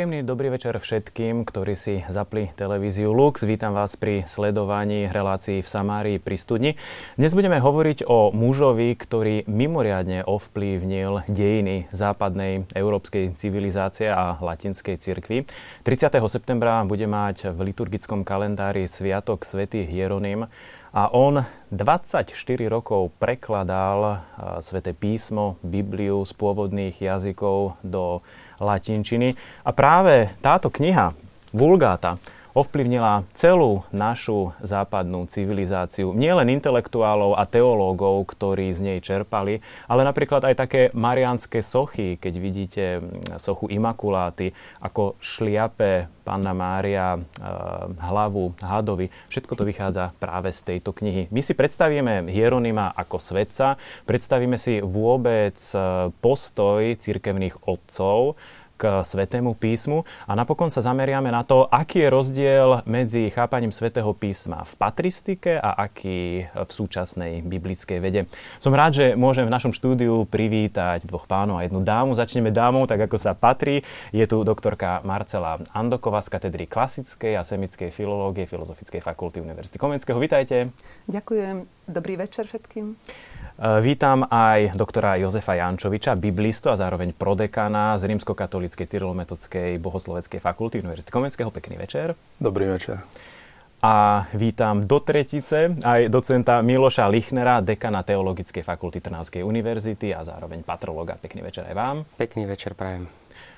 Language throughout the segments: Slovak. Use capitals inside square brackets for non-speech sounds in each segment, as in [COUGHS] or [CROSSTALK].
Príjemný dobrý večer všetkým, ktorí si zapli televíziu Lux. Vítam vás pri sledovaní relácií v Samárii pri studni. Dnes budeme hovoriť o mužovi, ktorý mimoriadne ovplyvnil dejiny západnej európskej civilizácie a latinskej cirkvi. 30. septembra bude mať v liturgickom kalendári Sviatok svätý Hieronym a on 24 rokov prekladal sväté písmo, Bibliu z pôvodných jazykov do latinčiny. A práve táto kniha, Vulgáta, ovplyvnila celú našu západnú civilizáciu. Nielen intelektuálov a teológov, ktorí z nej čerpali, ale napríklad aj také marianské sochy, keď vidíte sochu Imakuláty, ako šliape Panna Mária e, hlavu hadovi. Všetko to vychádza práve z tejto knihy. My si predstavíme Hieronima ako svedca, predstavíme si vôbec e, postoj cirkevných otcov, k Svetému písmu a napokon sa zameriame na to, aký je rozdiel medzi chápaním Svetého písma v patristike a aký v súčasnej biblickej vede. Som rád, že môžem v našom štúdiu privítať dvoch pánov a jednu dámu. Začneme dámou, tak ako sa patrí. Je tu doktorka Marcela Andoková z katedry klasickej a semickej filológie Filozofickej fakulty Univerzity Komenského. Vítajte. Ďakujem. Dobrý večer všetkým. E, vítam aj doktora Jozefa Jančoviča, biblistu a zároveň prodekana z Rímskokatolíckej cyrilometodskej bohosloveckej fakulty Univerzity Komenského. Pekný večer. Dobrý večer. A vítam do tretice aj docenta Miloša Lichnera, dekana Teologickej fakulty Trnavskej univerzity a zároveň patrologa. Pekný večer aj vám. Pekný večer prajem.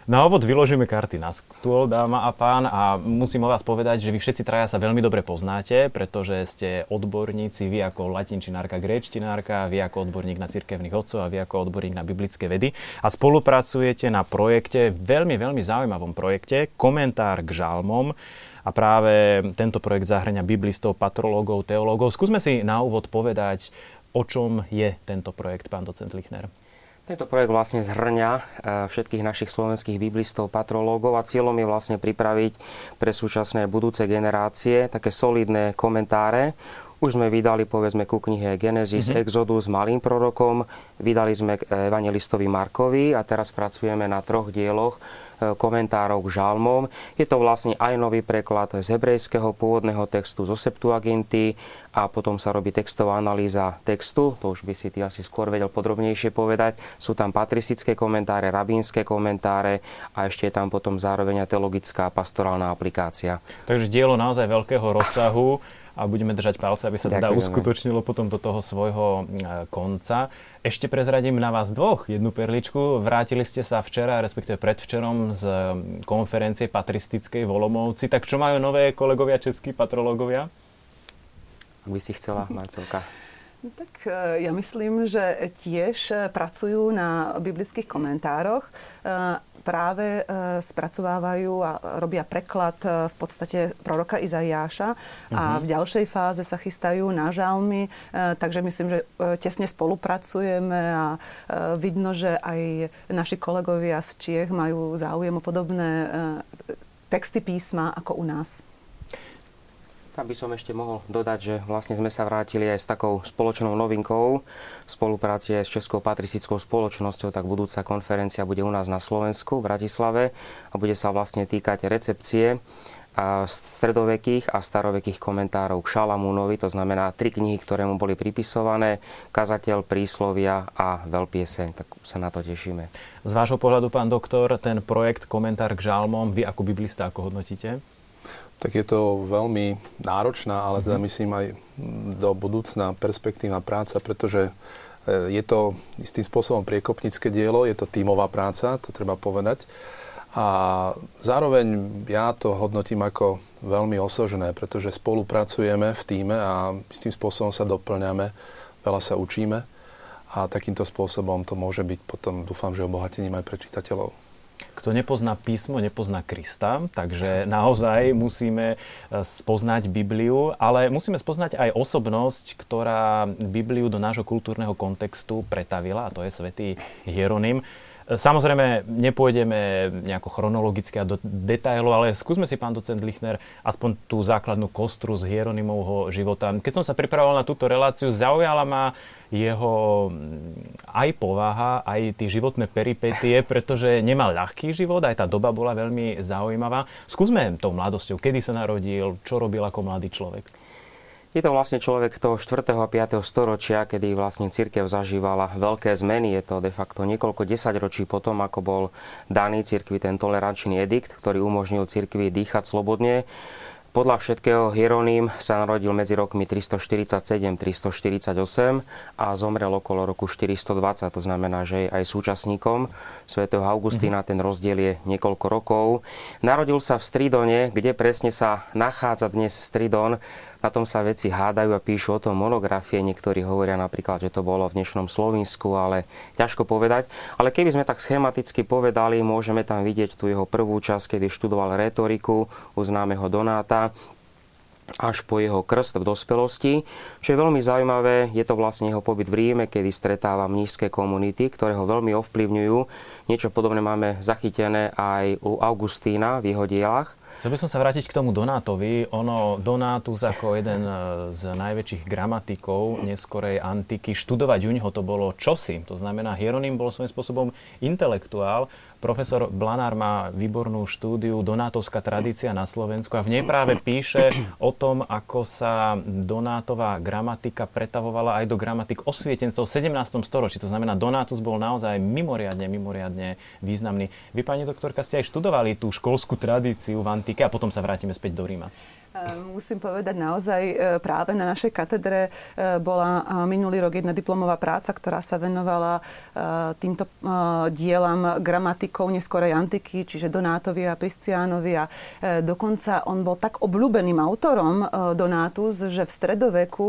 Na ovod vyložíme karty na stôl, dáma a pán, a musím o vás povedať, že vy všetci traja sa veľmi dobre poznáte, pretože ste odborníci, vy ako latinčinárka, gréčtinárka, vy ako odborník na cirkevných otcov a vy ako odborník na biblické vedy a spolupracujete na projekte, veľmi, veľmi zaujímavom projekte, komentár k žalmom, a práve tento projekt zahrania biblistov, patrológov, teológov. Skúsme si na úvod povedať, o čom je tento projekt, pán docent Lichner. Tento projekt vlastne zhrňa e, všetkých našich slovenských biblistov, patrológov a cieľom je vlastne pripraviť pre súčasné budúce generácie také solidné komentáre už sme vydali, povedzme, ku knihe Genesis, mm-hmm. Exodus, Malým prorokom, vydali sme evangelistovi Markovi a teraz pracujeme na troch dieloch e, komentárov k žalmom. Je to vlastne aj nový preklad z hebrejského pôvodného textu zo Septuaginty a potom sa robí textová analýza textu, to už by si ty asi skôr vedel podrobnejšie povedať. Sú tam patristické komentáre, rabínske komentáre a ešte je tam potom zároveň teologická pastorálna aplikácia. Takže dielo naozaj veľkého rozsahu [LAUGHS] a budeme držať palce, aby sa teda uskutočnilo potom do toho svojho e, konca. Ešte prezradím na vás dvoch jednu perličku. Vrátili ste sa včera, respektíve predvčerom z konferencie patristickej Volomovci. Tak čo majú nové kolegovia českí patrológovia? Ak by si chcela, Marcelka. No tak e, ja myslím, že tiež pracujú na biblických komentároch e, práve e, spracovávajú a robia preklad e, v podstate proroka Izaiáša uh-huh. a mhm. v ďalšej fáze sa chystajú na žalmy, e, takže myslím, že tesne spolupracujeme a vidno, že aj naši kolegovia z Čiech majú záujem o podobné texty písma ako u nás. Tam by som ešte mohol dodať, že vlastne sme sa vrátili aj s takou spoločnou novinkou v spolupráci s Českou patristickou spoločnosťou, tak budúca konferencia bude u nás na Slovensku, v Bratislave a bude sa vlastne týkať recepcie a stredovekých a starovekých komentárov k Šalamúnovi, to znamená tri knihy, ktoré mu boli pripisované, Kazateľ, Príslovia a Veľpieseň, tak sa na to tešíme. Z vášho pohľadu, pán doktor, ten projekt Komentár k žalmom, vy ako biblista, ako hodnotíte? Tak je to veľmi náročná, ale teda mhm. myslím aj do budúcna perspektívna práca, pretože e, je to istým spôsobom priekopnické dielo, je to tímová práca, to treba povedať. A zároveň ja to hodnotím ako veľmi osožné, pretože spolupracujeme v týme a istým spôsobom sa doplňame, veľa sa učíme a takýmto spôsobom to môže byť potom, dúfam, že obohatením aj pre čitateľov. Kto nepozná písmo, nepozná Krista, takže naozaj musíme e, spoznať Bibliu, ale musíme spoznať aj osobnosť, ktorá Bibliu do nášho kultúrneho kontextu pretavila, a to je svätý Hieronym. Samozrejme, nepôjdeme nejako chronologicky a do detailov, ale skúsme si, pán docent Lichner, aspoň tú základnú kostru z Hieronymovho života. Keď som sa pripravoval na túto reláciu, zaujala ma jeho mm, aj povaha, aj tie životné peripetie, pretože nemal ľahký život, aj tá doba bola veľmi zaujímavá. Skúsme tou mladosťou, kedy sa narodil, čo robil ako mladý človek. Je to vlastne človek toho 4. a 5. storočia, kedy vlastne církev zažívala veľké zmeny. Je to de facto niekoľko desaťročí potom, ako bol daný církvi ten tolerančný edikt, ktorý umožnil církvi dýchať slobodne. Podľa všetkého Hieronym sa narodil medzi rokmi 347-348 a zomrel okolo roku 420, to znamená, že je aj súčasníkom svätého Augustína, ten rozdiel je niekoľko rokov. Narodil sa v Stridone, kde presne sa nachádza dnes Stridon, na tom sa veci hádajú a píšu o tom monografie. Niektorí hovoria napríklad, že to bolo v dnešnom Slovensku, ale ťažko povedať. Ale keby sme tak schematicky povedali, môžeme tam vidieť tú jeho prvú časť, kedy študoval retoriku u známeho Donáta až po jeho krst v dospelosti. Čo je veľmi zaujímavé, je to vlastne jeho pobyt v Ríme, kedy stretáva mnížské komunity, ktoré ho veľmi ovplyvňujú. Niečo podobné máme zachytené aj u Augustína v jeho dielach. Chcel by som sa vrátiť k tomu Donátovi. Ono, Donátus ako jeden e, z najväčších gramatikov neskorej antiky, študovať u neho to bolo čosi. To znamená, Hieronym bol svojím spôsobom intelektuál. Profesor Blanár má výbornú štúdiu Donátovská tradícia na Slovensku a v nej práve píše o tom, ako sa Donátová gramatika pretavovala aj do gramatik osvietencov v 17. storočí. To znamená, Donátus bol naozaj mimoriadne, mimoriadne významný. Vy, pani doktorka, ste aj študovali tú školskú tradíciu v antike a potom sa vrátime späť do Ríma. Musím povedať naozaj, e, práve na našej katedre e, bola e, minulý rok jedna diplomová práca, ktorá sa venovala týmto dielam gramatikov neskorej antiky, čiže Donátovi a Prisciánovi a dokonca on bol tak obľúbeným autorom Donátus, že v stredoveku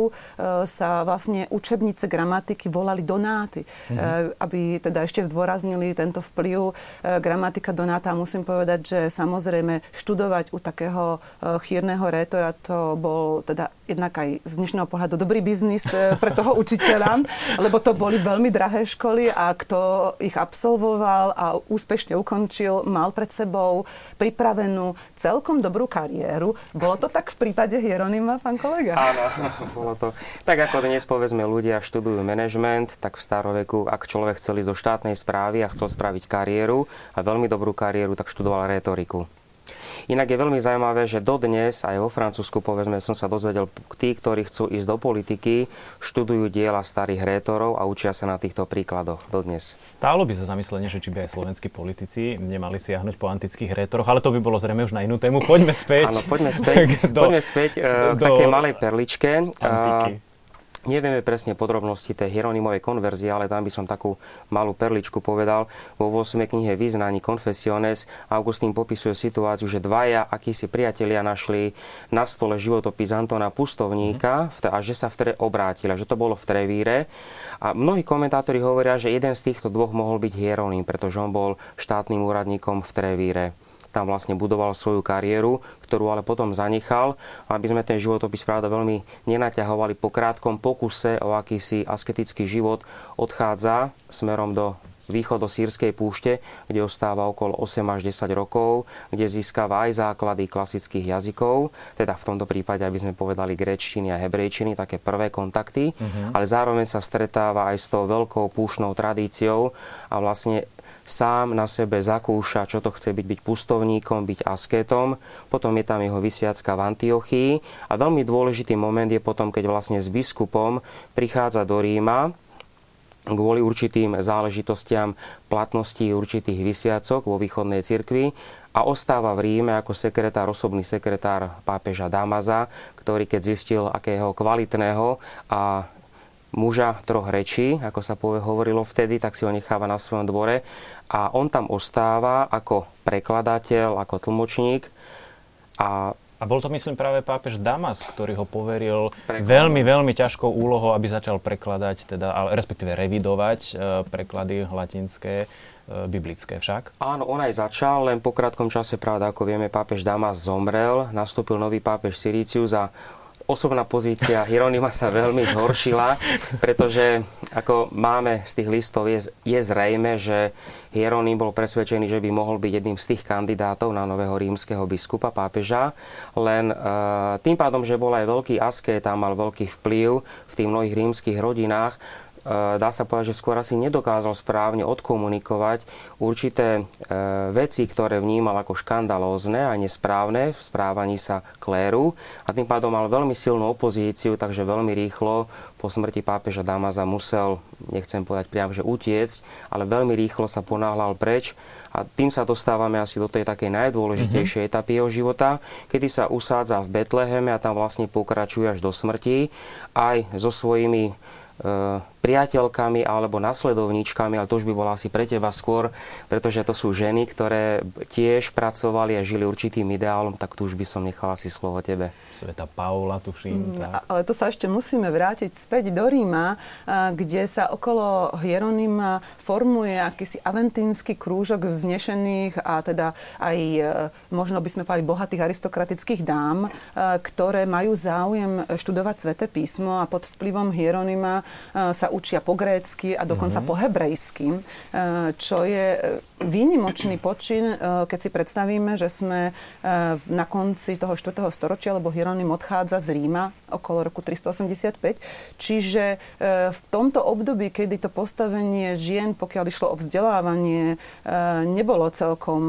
sa vlastne učebnice gramatiky volali Donáty. Mhm. Aby teda ešte zdôraznili tento vplyv gramatika Donáta, musím povedať, že samozrejme študovať u takého chýrneho rétora to bol teda jednak aj z dnešného pohľadu dobrý biznis e, pre toho [LAUGHS] učiteľa, lebo to boli veľmi drahé školy a kto ich absolvoval a úspešne ukončil, mal pred sebou pripravenú celkom dobrú kariéru. Bolo to tak v prípade Hieronyma, pán kolega? Áno, bolo to. Tak ako dnes povedzme ľudia študujú manažment, tak v staroveku, ak človek chcel ísť do štátnej správy a chcel spraviť kariéru a veľmi dobrú kariéru, tak študoval retoriku. Inak je veľmi zaujímavé, že dodnes aj vo Francúzsku, povedzme, som sa dozvedel, tí, ktorí chcú ísť do politiky, študujú diela starých rétorov a učia sa na týchto príkladoch dodnes. Stálo by sa zamyslenie, že či by aj slovenskí politici nemali siahnuť po antických rétoroch, ale to by bolo zrejme už na inú tému. Poďme späť. Áno, poďme späť, [LAUGHS] do, poďme späť uh, do takej malej perličke. Antiky. Uh, Nevieme presne podrobnosti tej Hieronymovej konverzie, ale tam by som takú malú perličku povedal. Vo 8. knihe Význaní Confessiones Augustín popisuje situáciu, že dvaja akísi priatelia našli na stole životopis Antona Pustovníka a že sa vtedy obrátili, že to bolo v Trevíre. A mnohí komentátori hovoria, že jeden z týchto dvoch mohol byť Hieronym, pretože on bol štátnym úradníkom v Trevíre tam vlastne budoval svoju kariéru, ktorú ale potom zanechal. Aby sme ten životopis pravda veľmi nenaťahovali, po krátkom pokuse o akýsi asketický život odchádza smerom do východo sírskej púšte, kde ostáva okolo 8 až 10 rokov, kde získava aj základy klasických jazykov, teda v tomto prípade, aby sme povedali grečtiny a hebrejčiny, také prvé kontakty, uh-huh. ale zároveň sa stretáva aj s tou veľkou púšnou tradíciou a vlastne sám na sebe zakúša, čo to chce byť, byť pustovníkom, byť asketom. Potom je tam jeho vysiacka v Antiochii. A veľmi dôležitý moment je potom, keď vlastne s biskupom prichádza do Ríma, kvôli určitým záležitostiam platnosti určitých vysviacok vo východnej cirkvi a ostáva v Ríme ako sekretár, osobný sekretár pápeža Damaza, ktorý keď zistil, akého kvalitného a muža troch rečí, ako sa povie, hovorilo vtedy, tak si ho necháva na svojom dvore a on tam ostáva ako prekladateľ, ako tlmočník a a bol to, myslím, práve pápež Damas, ktorý ho poveril Prekladom. veľmi, veľmi ťažkou úlohou, aby začal prekladať, teda, respektíve revidovať e, preklady latinské, e, biblické však. Áno, on aj začal, len po krátkom čase, pravda, ako vieme, pápež Damas zomrel, nastúpil nový pápež Siricius a osobná pozícia Hieronima sa veľmi zhoršila, pretože ako máme z tých listov, je, je zrejme, že Hieronym bol presvedčený, že by mohol byť jedným z tých kandidátov na nového rímskeho biskupa, pápeža, len e, tým pádom, že bol aj veľký askét a mal veľký vplyv v tých mnohých rímskych rodinách, dá sa povedať, že skôr asi nedokázal správne odkomunikovať určité e, veci, ktoré vnímal ako škandalózne a nesprávne v správaní sa kléru. A tým pádom mal veľmi silnú opozíciu, takže veľmi rýchlo po smrti pápeža Damaza musel, nechcem povedať priam, že utiecť, ale veľmi rýchlo sa ponáhľal preč. A tým sa dostávame asi do tej takej najdôležitejšej mm-hmm. etapy jeho života, kedy sa usádza v Betleheme a tam vlastne pokračuje až do smrti. Aj so svojimi E, priateľkami alebo nasledovníčkami, ale to už by bola asi pre teba skôr, pretože to sú ženy, ktoré tiež pracovali a žili určitým ideálom, tak tu už by som nechala si slovo tebe. Sveta Paula, tuším. Mm, ale to sa ešte musíme vrátiť späť do Ríma, kde sa okolo Hieronyma formuje akýsi aventínsky krúžok vznešených a teda aj e, možno by sme povedali bohatých aristokratických dám, ktoré majú záujem študovať sväté písmo a pod vplyvom Hieronyma sa učia po grécky a dokonca mm-hmm. po hebrejsky, čo je výnimočný počin, keď si predstavíme, že sme na konci toho 4. storočia, lebo Hieronym odchádza z Ríma okolo roku 385. Čiže v tomto období, kedy to postavenie žien, pokiaľ išlo o vzdelávanie, nebolo celkom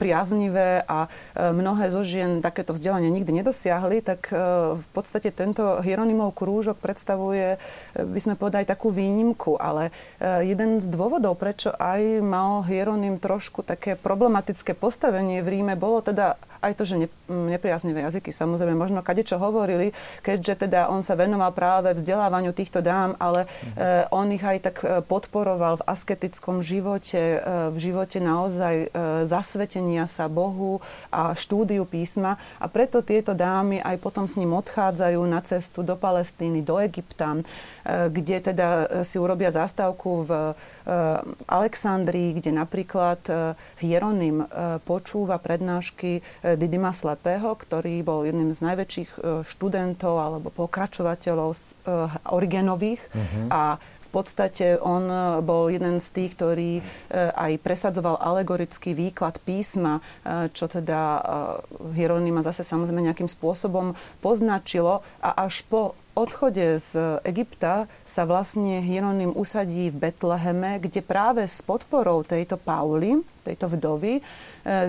priaznivé a mnohé zo žien takéto vzdelanie nikdy nedosiahli, tak v podstate tento Hieronymov krúžok predstavuje by sme povedali takú výnimku, ale e, jeden z dôvodov, prečo aj mal Hieronym trošku také problematické postavenie v Ríme, bolo teda aj to, že ne, nepriaznivé jazyky samozrejme možno kade čo hovorili, keďže teda on sa venoval práve vzdelávaniu týchto dám, ale mm-hmm. e, on ich aj tak e, podporoval v asketickom živote, e, v živote naozaj zasvetenia sa Bohu a štúdiu písma a preto tieto dámy aj potom s ním odchádzajú na cestu do Palestíny, do Egypta, kde teda si urobia zástavku v Alexandrii, kde napríklad Hieronym počúva prednášky Didima Slepého, ktorý bol jedným z najväčších e, študentov alebo pokračovateľov e, Origenových uh-huh. a v podstate on e, bol jeden z tých, ktorý aj presadzoval alegorický výklad písma, čo teda Hieronyma zase samozrejme nejakým spôsobom poznačilo a až po odchode z Egypta sa vlastne Hieronym usadí v Betleheme, kde práve s podporou tejto Pauly, tejto vdovy, e,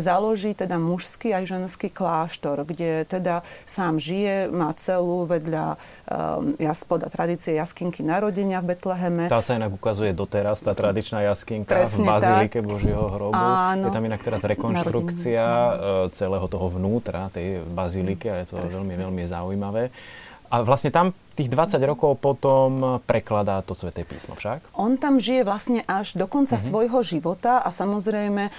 založí teda mužský aj ženský kláštor, kde teda sám žije, má celú vedľa um, jaspoda tradície jaskinky narodenia v Betleheme. Tá sa inak ukazuje doteraz, tá tradičná jaskinka Presne v Bazílike tak. Božieho hrobu. Áno. Je tam inak teraz rekonštrukcia narodenia. celého toho vnútra tej bazíliky a je to Presne. veľmi, veľmi zaujímavé. A vlastne tam tých 20 rokov potom prekladá to Sveté písmo však? On tam žije vlastne až do konca mm-hmm. svojho života a samozrejme e,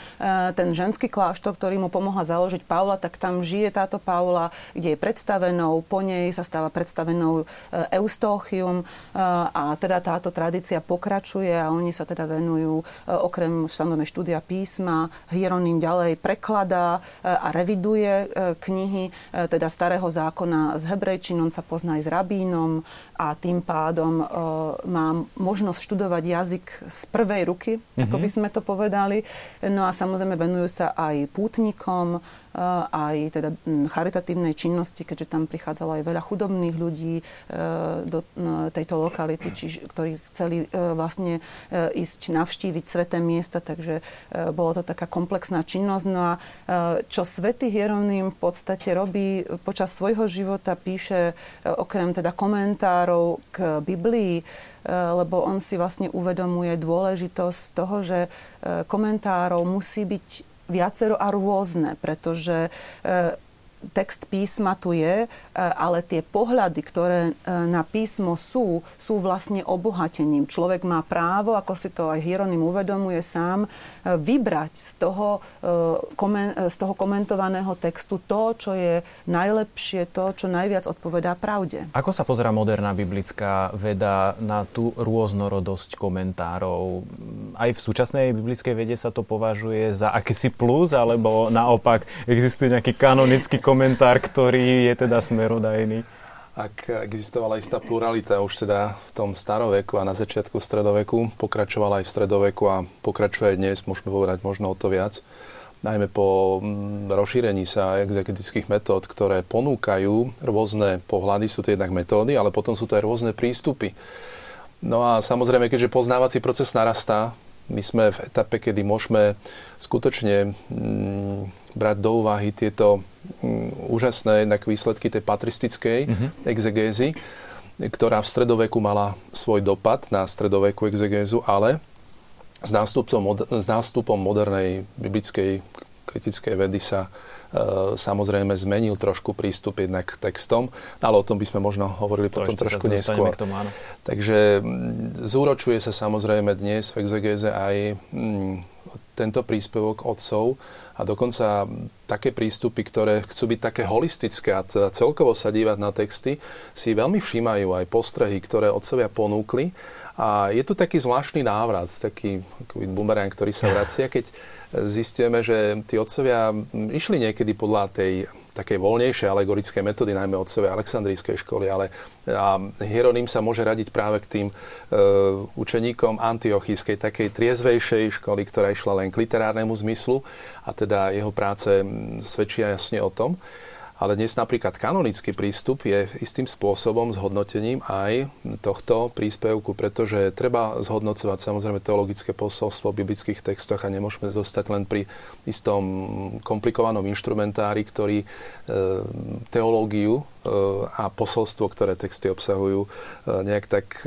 ten ženský kláštor, ktorý mu pomohla založiť Paula, tak tam žije táto Paula, kde je predstavenou, po nej sa stáva predstavenou e, Eustóchium e, a teda táto tradícia pokračuje a oni sa teda venujú okrem samozrejme štúdia písma, Hieronym ďalej prekladá a reviduje knihy teda starého zákona z hebrejčín, on sa pozná aj s rabínom, jazykom a tým pádom uh, mám možnosť študovať jazyk z prvej ruky, mm-hmm. ako mhm. by sme to povedali. No a samozrejme venujú sa aj pútnikom, aj teda charitatívnej činnosti, keďže tam prichádzalo aj veľa chudobných ľudí e, do tejto lokality, či, ktorí chceli e, vlastne e, ísť navštíviť sveté miesta, takže bolo to taká komplexná činnosť. No a čo svätý Hieronym v podstate robí počas svojho života, píše okrem teda komentárov k Biblii, lebo on si vlastne uvedomuje dôležitosť toho, že komentárov musí byť viacero a rôzne, pretože e, text písma tu je, e, ale tie pohľady, ktoré e, na písmo sú, sú vlastne obohatením. Človek má právo, ako si to aj Hieronym uvedomuje sám, e, vybrať z toho, z toho komentovaného textu to, čo je najlepšie, to, čo najviac odpovedá pravde. Ako sa pozera moderná biblická veda na tú rôznorodosť komentárov? Aj v súčasnej biblickej vede sa to považuje za akýsi plus, alebo naopak existuje nejaký kanonický komentár, ktorý je teda smerodajný? ak existovala istá pluralita už teda v tom staroveku a na začiatku stredoveku, pokračovala aj v stredoveku a pokračuje dnes, môžeme povedať možno o to viac, najmä po mm, rozšírení sa exegetických metód, ktoré ponúkajú rôzne pohľady, sú to jednak metódy, ale potom sú to aj rôzne prístupy. No a samozrejme, keďže poznávací proces narastá, my sme v etape, kedy môžeme skutočne mm, brať do úvahy tieto mm, úžasné jednak výsledky tej patristickej mm-hmm. exegézy, ktorá v stredoveku mala svoj dopad na stredovekú exegézu, ale s nástupom, s nástupom modernej biblickej kritickej vedy sa samozrejme zmenil trošku prístup jednak k textom, ale o tom by sme možno hovorili to potom trošku neskôr. Tomu, áno. Takže zúročuje sa samozrejme dnes v exegéze aj m, tento príspevok otcov a dokonca také prístupy, ktoré chcú byť také holistické a teda celkovo sa dívať na texty, si veľmi všímajú aj postrehy, ktoré otcovia ponúkli a je tu taký zvláštny návrat, taký, bumerang, ktorý sa vracia, keď zistíme, že tí otcovia išli niekedy podľa tej takej voľnejšej alegorickej metódy, najmä otcovia Aleksandrijskej školy, ale a Hieronym sa môže radiť práve k tým e, učeníkom antiochískej, takej triezvejšej školy, ktorá išla len k literárnemu zmyslu a teda jeho práce svedčia jasne o tom. Ale dnes napríklad kanonický prístup je istým spôsobom zhodnotením aj tohto príspevku, pretože treba zhodnocovať samozrejme teologické posolstvo v biblických textoch a nemôžeme zostať len pri istom komplikovanom inštrumentári, ktorý e, teológiu e, a posolstvo, ktoré texty obsahujú, e, nejak tak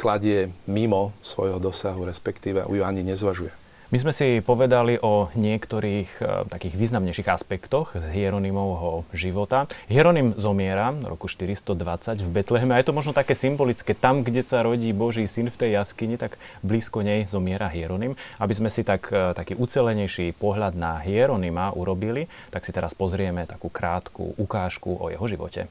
kladie mimo svojho dosahu, respektíve ju ani nezvažuje. My sme si povedali o niektorých uh, takých významnejších aspektoch Hieronymovho života. Hieronym zomiera v roku 420 v Betleheme a je to možno také symbolické. Tam, kde sa rodí Boží syn v tej jaskyni, tak blízko nej zomiera Hieronym. Aby sme si tak, uh, taký ucelenejší pohľad na Hieronyma urobili, tak si teraz pozrieme takú krátku ukážku o jeho živote.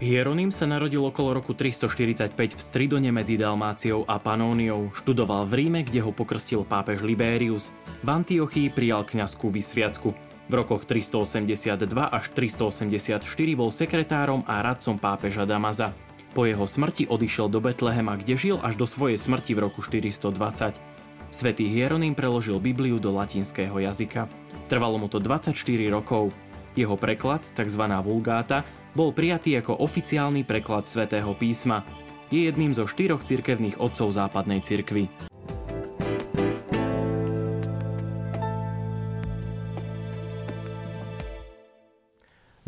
Hieronym sa narodil okolo roku 345 v Stridone medzi Dalmáciou a Panóniou. Študoval v Ríme, kde ho pokrstil pápež Libérius. V Antiochii prijal kňazskú vysviacku. V rokoch 382 až 384 bol sekretárom a radcom pápeža Damaza. Po jeho smrti odišiel do Betlehema, kde žil až do svojej smrti v roku 420. Svetý Hieronym preložil Bibliu do latinského jazyka. Trvalo mu to 24 rokov. Jeho preklad, tzv. vulgáta, bol prijatý ako oficiálny preklad svätého písma. Je jedným zo štyroch cirkevných otcov západnej cirkvy.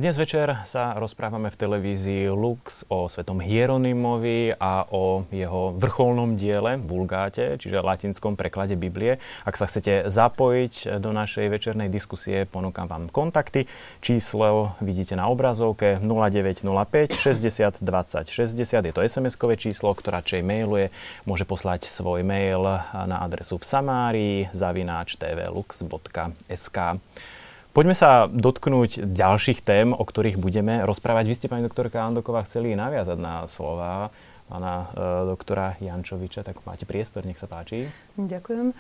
Dnes večer sa rozprávame v televízii Lux o svetom Hieronymovi a o jeho vrcholnom diele, Vulgáte, čiže latinskom preklade Biblie. Ak sa chcete zapojiť do našej večernej diskusie, ponúkam vám kontakty. Číslo vidíte na obrazovke 0905 60 20 60. Je to SMS-kové číslo, ktorá čej mailuje, môže poslať svoj mail na adresu v Samárii zavináč tvlux.sk. Poďme sa dotknúť ďalších tém, o ktorých budeme rozprávať. Vy ste, pani doktorka Andoková, chceli naviazať na slova pána e, doktora Jančoviča, tak máte priestor, nech sa páči. Ďakujem.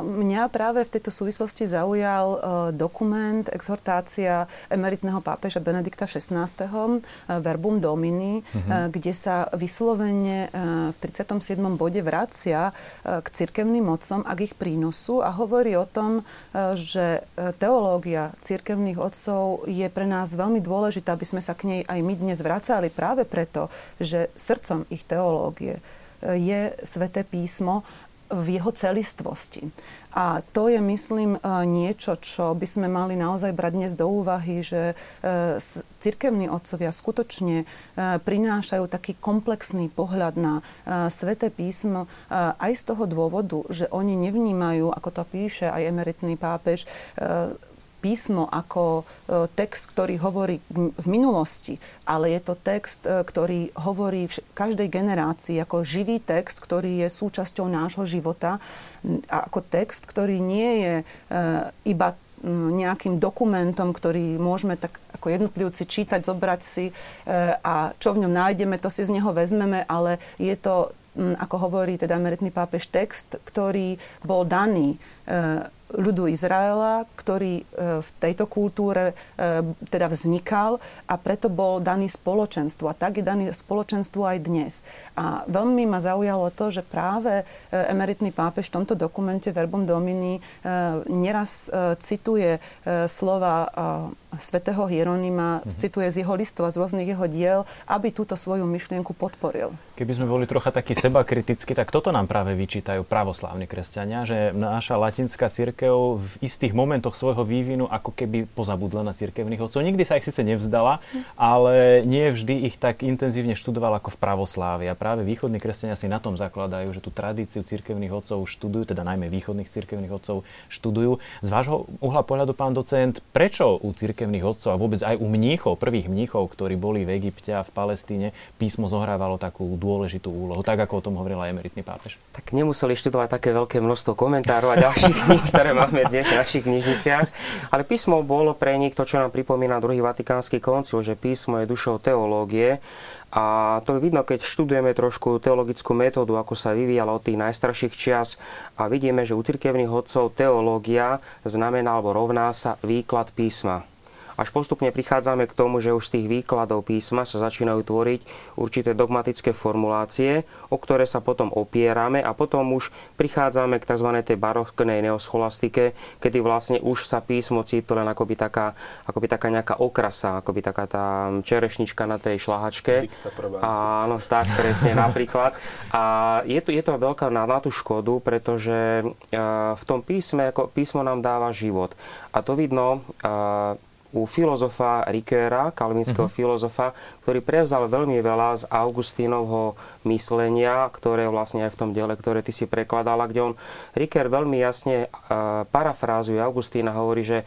Mňa práve v tejto súvislosti zaujal e, dokument, exhortácia emeritného pápeža Benedikta XVI. E, Verbum Domini, uh-huh. kde sa vyslovene v 37. bode vracia k cirkevným mocom a k ich prínosu a hovorí o tom, že teológia cirkevných otcov je pre nás veľmi dôležitá, aby sme sa k nej aj my dnes vracali práve preto, že srdcom ich teológie je sväté písmo v jeho celistvosti. A to je, myslím, e, niečo, čo by sme mali naozaj brať dnes do úvahy, že e, cirkevní otcovia skutočne e, prinášajú taký komplexný pohľad na Sveté písmo aj z toho dôvodu, že oni nevnímajú, ako to píše aj emeritný pápež, písmo ako e, text, ktorý hovorí v minulosti, ale je to text, e, ktorý hovorí v každej generácii ako živý text, ktorý je súčasťou nášho života ako text, ktorý nie je e, iba nejakým dokumentom, ktorý môžeme tak ako jednotlivci čítať, zobrať si a čo v ňom nájdeme, to si z neho vezmeme, ale je to, ako hovorí teda meritný pápež, text, ktorý bol daný ľudu Izraela, ktorý v tejto kultúre teda vznikal a preto bol daný spoločenstvo. A tak je daný spoločenstvo aj dnes. A veľmi ma zaujalo to, že práve emeritný pápež v tomto dokumente Verbum Domini neraz cituje slova svätého Hieronima, mm-hmm. cituje z jeho listov a z rôznych jeho diel, aby túto svoju myšlienku podporil. Keby sme boli trocha takí seba kriticky, tak toto nám práve vyčítajú pravoslávni kresťania, že naša latinská církev v istých momentoch svojho vývinu ako keby pozabudla na církevných otcov. Nikdy sa ich síce nevzdala, ale nie vždy ich tak intenzívne študovala ako v pravoslávi. A práve východní kresťania si na tom zakladajú, že tú tradíciu církevných otcov študujú, teda najmä východných církevných otcov študujú. Z vášho uhla pohľadu, pán docent, prečo u církev cirkevných otcov a vôbec aj u mníchov, prvých mníchov, ktorí boli v Egypte a v Palestíne, písmo zohrávalo takú dôležitú úlohu, tak ako o tom hovoril aj emeritný pápež. Tak nemuseli študovať také veľké množstvo komentárov a ďalších kníh, ktoré máme dnes v našich knižniciach, ale písmo bolo pre nich to, čo nám pripomína druhý vatikánsky koncil, že písmo je dušou teológie. A to je vidno, keď študujeme trošku teologickú metódu, ako sa vyvíjala od tých najstarších čias a vidíme, že u cirkevných hodcov teológia znamená alebo rovná sa výklad písma až postupne prichádzame k tomu, že už z tých výkladov písma sa začínajú tvoriť určité dogmatické formulácie, o ktoré sa potom opierame a potom už prichádzame k tzv. tej baroknej neoscholastike, kedy vlastne už sa písmo cíti len akoby taká, akoby taká nejaká okrasa, akoby taká tá čerešnička na tej šlahačke. Áno, tak presne napríklad. A je to, je to veľká na, na tú škodu, pretože v tom písme, ako písmo nám dáva život. A to vidno u filozofa Rikéra, kalvinského uh-huh. filozofa, ktorý prevzal veľmi veľa z Augustínovho myslenia, ktoré vlastne aj v tom diele, ktoré ty si prekladala, kde on, Rikér veľmi jasne uh, parafrázuje Augustína, hovorí, že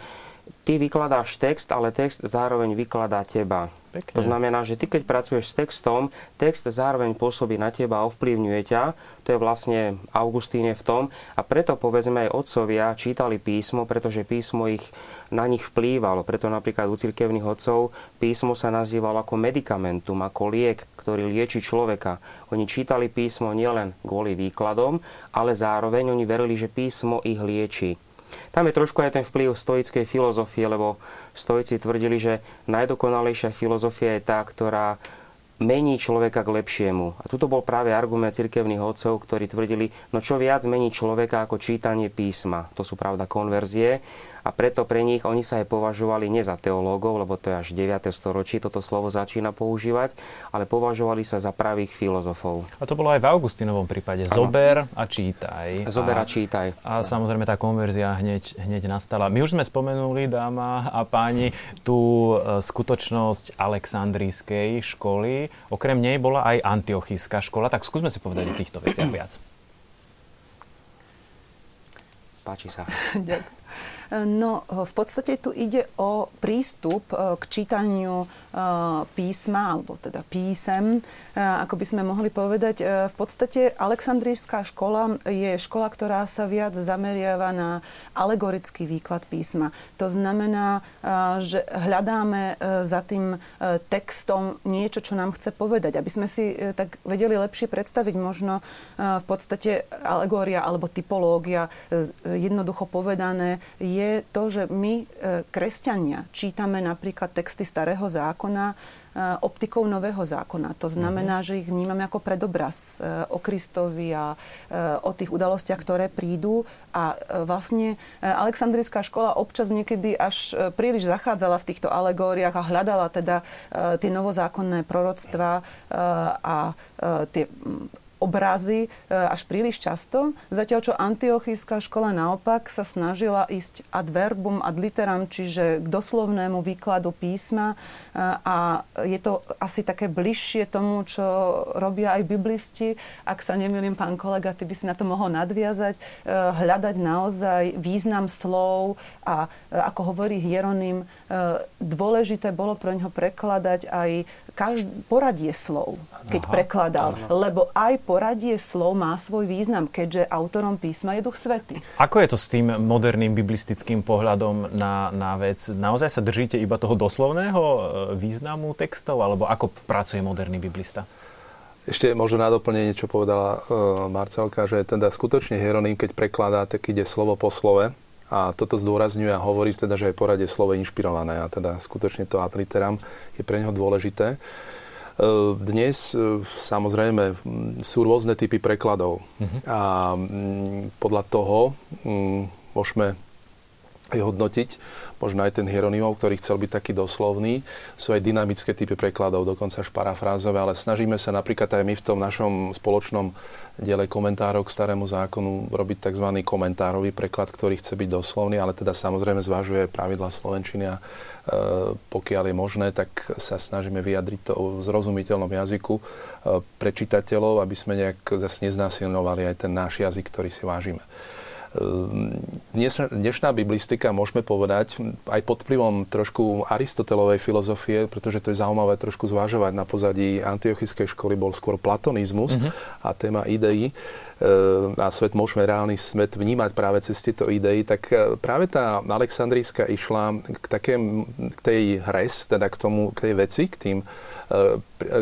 ty vykladáš text, ale text zároveň vykladá teba. Pekne. To znamená, že ty keď pracuješ s textom, text zároveň pôsobí na teba a ovplyvňuje ťa. To je vlastne Augustíne v tom. A preto povedzme aj otcovia čítali písmo, pretože písmo ich na nich vplývalo. Preto napríklad u cirkevných otcov písmo sa nazývalo ako medicamentum, ako liek, ktorý lieči človeka. Oni čítali písmo nielen kvôli výkladom, ale zároveň oni verili, že písmo ich lieči. Tam je trošku aj ten vplyv stoickej filozofie, lebo stoici tvrdili, že najdokonalejšia filozofia je tá, ktorá mení človeka k lepšiemu. A tuto bol práve argument cirkevných otcov, ktorí tvrdili, no čo viac mení človeka ako čítanie písma. To sú pravda konverzie a preto pre nich oni sa aj považovali nie za teológov, lebo to je až 9. storočí toto slovo začína používať, ale považovali sa za pravých filozofov. A to bolo aj v Augustinovom prípade. Ano. Zober a čítaj. Zober a, a čítaj. A samozrejme tá konverzia hneď, hneď nastala. My už sme spomenuli, dáma a páni, tú e, skutočnosť Aleksandrijskej školy. Okrem nej bola aj Antiochijská škola, tak skúsme si povedať o týchto veciach [CLEARS THROAT] viac. Páči sa. [LAUGHS] Ďakujem. No, v podstate tu ide o prístup e, k čítaniu písma, alebo teda písem, e, ako by sme mohli povedať. V podstate Aleksandrijská škola je škola, ktorá sa viac zameriava na alegorický výklad písma. To znamená, že hľadáme za tým textom niečo, čo nám chce povedať. Aby sme si tak vedeli lepšie predstaviť možno v podstate alegória alebo typológia, jednoducho povedané, je to, že my, kresťania, čítame napríklad texty Starého zákona e, optikou Nového zákona. To znamená, uh-huh. že ich vnímame ako predobraz e, o Kristovi a o tých udalostiach, ktoré prídu. A vlastne Aleksandrijská škola občas niekedy až príliš zachádzala v týchto alegóriách a hľadala teda tie novozákonné proroctvá a tie obrazy e, až príliš často, zatiaľ čo antiochijská škola naopak sa snažila ísť ad verbum, ad literam, čiže k doslovnému výkladu písma e, a je to asi také bližšie tomu, čo robia aj biblisti. Ak sa nemýlim, pán kolega, ty by si na to mohol nadviazať, e, hľadať naozaj význam slov a ako hovorí Hieronym, dôležité bolo pro ňoho prekladať aj každ- poradie slov, keď Aha, prekladal. Aha. Lebo aj poradie slov má svoj význam, keďže autorom písma je Duch Svety. Ako je to s tým moderným biblistickým pohľadom na, na vec? Naozaj sa držíte iba toho doslovného e, významu textov, alebo ako pracuje moderný biblista? Ešte možno na doplnenie, čo povedala uh, Marcelka, že teda skutočne Hieronym, keď prekladá, tak ide slovo po slove a toto zdôrazňuje a hovorí teda, že je poradie slovo inšpirované a teda skutočne to ad literam je pre neho dôležité. Dnes samozrejme sú rôzne typy prekladov uh-huh. a podľa toho môžeme hodnotiť, možno aj ten Hieronymov, ktorý chcel byť taký doslovný. Sú aj dynamické typy prekladov, dokonca až parafrázové, ale snažíme sa napríklad aj my v tom našom spoločnom diele komentárov k starému zákonu robiť tzv. komentárový preklad, ktorý chce byť doslovný, ale teda samozrejme zvažuje pravidla Slovenčiny a e, pokiaľ je možné, tak sa snažíme vyjadriť to v zrozumiteľnom jazyku e, pre čitateľov, aby sme nejak zase neznásilňovali aj ten náš jazyk, ktorý si vážime. Ehm, dnešná biblistika, môžeme povedať, aj pod vplyvom trošku Aristotelovej filozofie, pretože to je zaujímavé trošku zvážovať, na pozadí antiochickej školy bol skôr platonizmus uh-huh. a téma ideí ehm, a svet môžeme reálny svet vnímať práve cez tieto idei, tak e, práve tá Alexandrijská išla k, takém, k tej res, teda k, tomu, k tej veci, k tým e,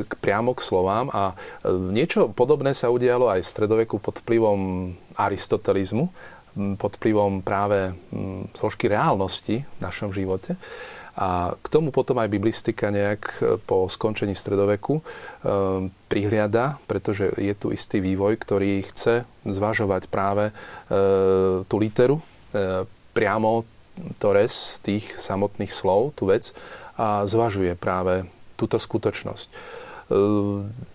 k, priamo k slovám. A e, niečo podobné sa udialo aj v stredoveku pod vplyvom aristotelizmu pod vplyvom práve zložky reálnosti v našom živote. A k tomu potom aj biblistika nejak e, po skončení stredoveku e, prihliada, pretože je tu istý vývoj, ktorý chce zvažovať práve e, tú literu, priamo to res tých samotných slov, tú vec, a zvažuje práve túto skutočnosť.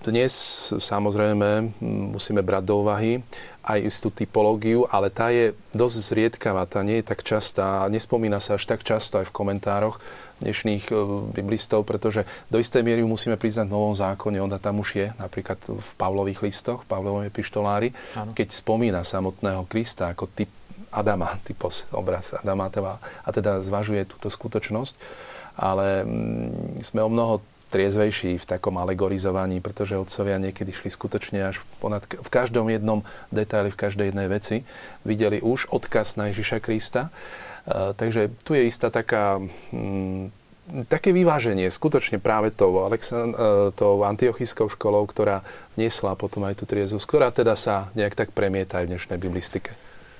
Dnes samozrejme musíme brať do úvahy aj istú typológiu, ale tá je dosť zriedkavá, tá nie je tak častá a nespomína sa až tak často aj v komentároch dnešných e, biblistov, pretože do istej miery musíme priznať v Novom zákone, ona tam už je, napríklad v Pavlových listoch, v Pavlovom epištolári, ano. keď spomína samotného Krista ako typ Adama, [LAUGHS] typos, obraz Adama, a teda zvažuje túto skutočnosť. Ale mm, sme o mnoho triezvejší v takom alegorizovaní, pretože otcovia niekedy šli skutočne až ponad, v každom jednom detaili, v každej jednej veci videli už odkaz na Ježiša Krista. Uh, takže tu je istá taká mm, také vyváženie skutočne práve tou, Alexan- uh, tou antiochiskou školou, ktorá niesla potom aj tú triezvosť, ktorá teda sa nejak tak premieta aj v dnešnej biblistike.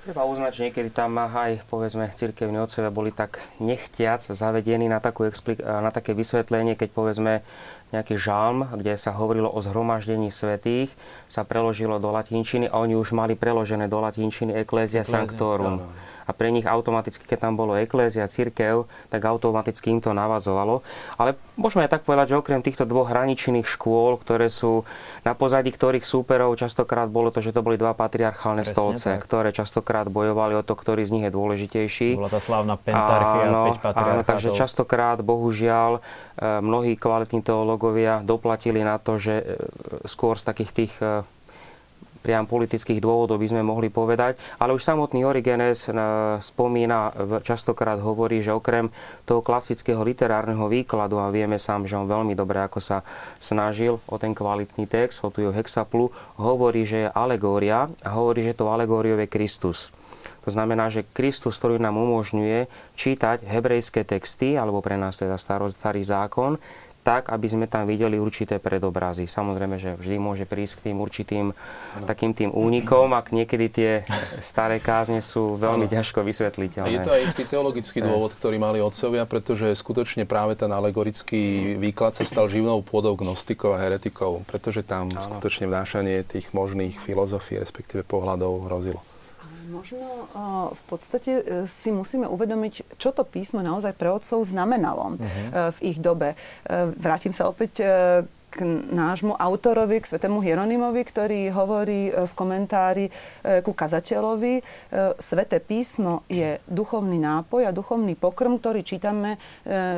Treba uznať, že niekedy tam aj, povedzme, cirkevní otcovia boli tak nechtiac zavedení na, takú explik- na také vysvetlenie, keď povedzme nejaký žalm, kde sa hovorilo o zhromaždení svetých, sa preložilo do latinčiny a oni už mali preložené do latinčiny Ecclesia Sanctorum. No, no a pre nich automaticky, keď tam bolo eklézia, cirkev, tak automaticky im to navazovalo. Ale môžeme aj tak povedať, že okrem týchto dvoch hraničných škôl, ktoré sú na pozadí ktorých súperov, častokrát bolo to, že to boli dva patriarchálne Presne stolce, tak. ktoré častokrát bojovali o to, ktorý z nich je dôležitejší. Bola tá slávna pentarchia, áno, 5 áno, takže častokrát, bohužiaľ, e, mnohí kvalitní teológovia doplatili na to, že e, skôr z takých tých e, priam politických dôvodov by sme mohli povedať, ale už samotný Origenes eh, spomína, častokrát hovorí, že okrem toho klasického literárneho výkladu, a vieme sám, že on veľmi dobre ako sa snažil o ten kvalitný text, o tú hexaplu, hovorí, že je alegória a hovorí, že to alegóriou je Kristus. To znamená, že Kristus, ktorý nám umožňuje čítať hebrejské texty, alebo pre nás teda starý zákon, tak, aby sme tam videli určité predobrazy. Samozrejme, že vždy môže prísť k tým určitým no. takým tým únikom, ak niekedy tie staré kázne sú veľmi ano. ťažko vysvetliteľné. Je to aj istý teologický dôvod, ktorý mali otcovia, pretože skutočne práve ten alegorický výklad sa stal živnou pôdou gnostikov a heretikov, pretože tam ano. skutočne vnášanie tých možných filozofií, respektíve pohľadov hrozilo. Možno v podstate e, si musíme uvedomiť, čo to písmo naozaj pre otcov znamenalo uh-huh. v ich dobe. Vrátim sa opäť k nášmu autorovi, k svetému Hieronymovi, ktorý hovorí v komentári ku kazateľovi. Sveté písmo je duchovný nápoj a duchovný pokrm, ktorý čítame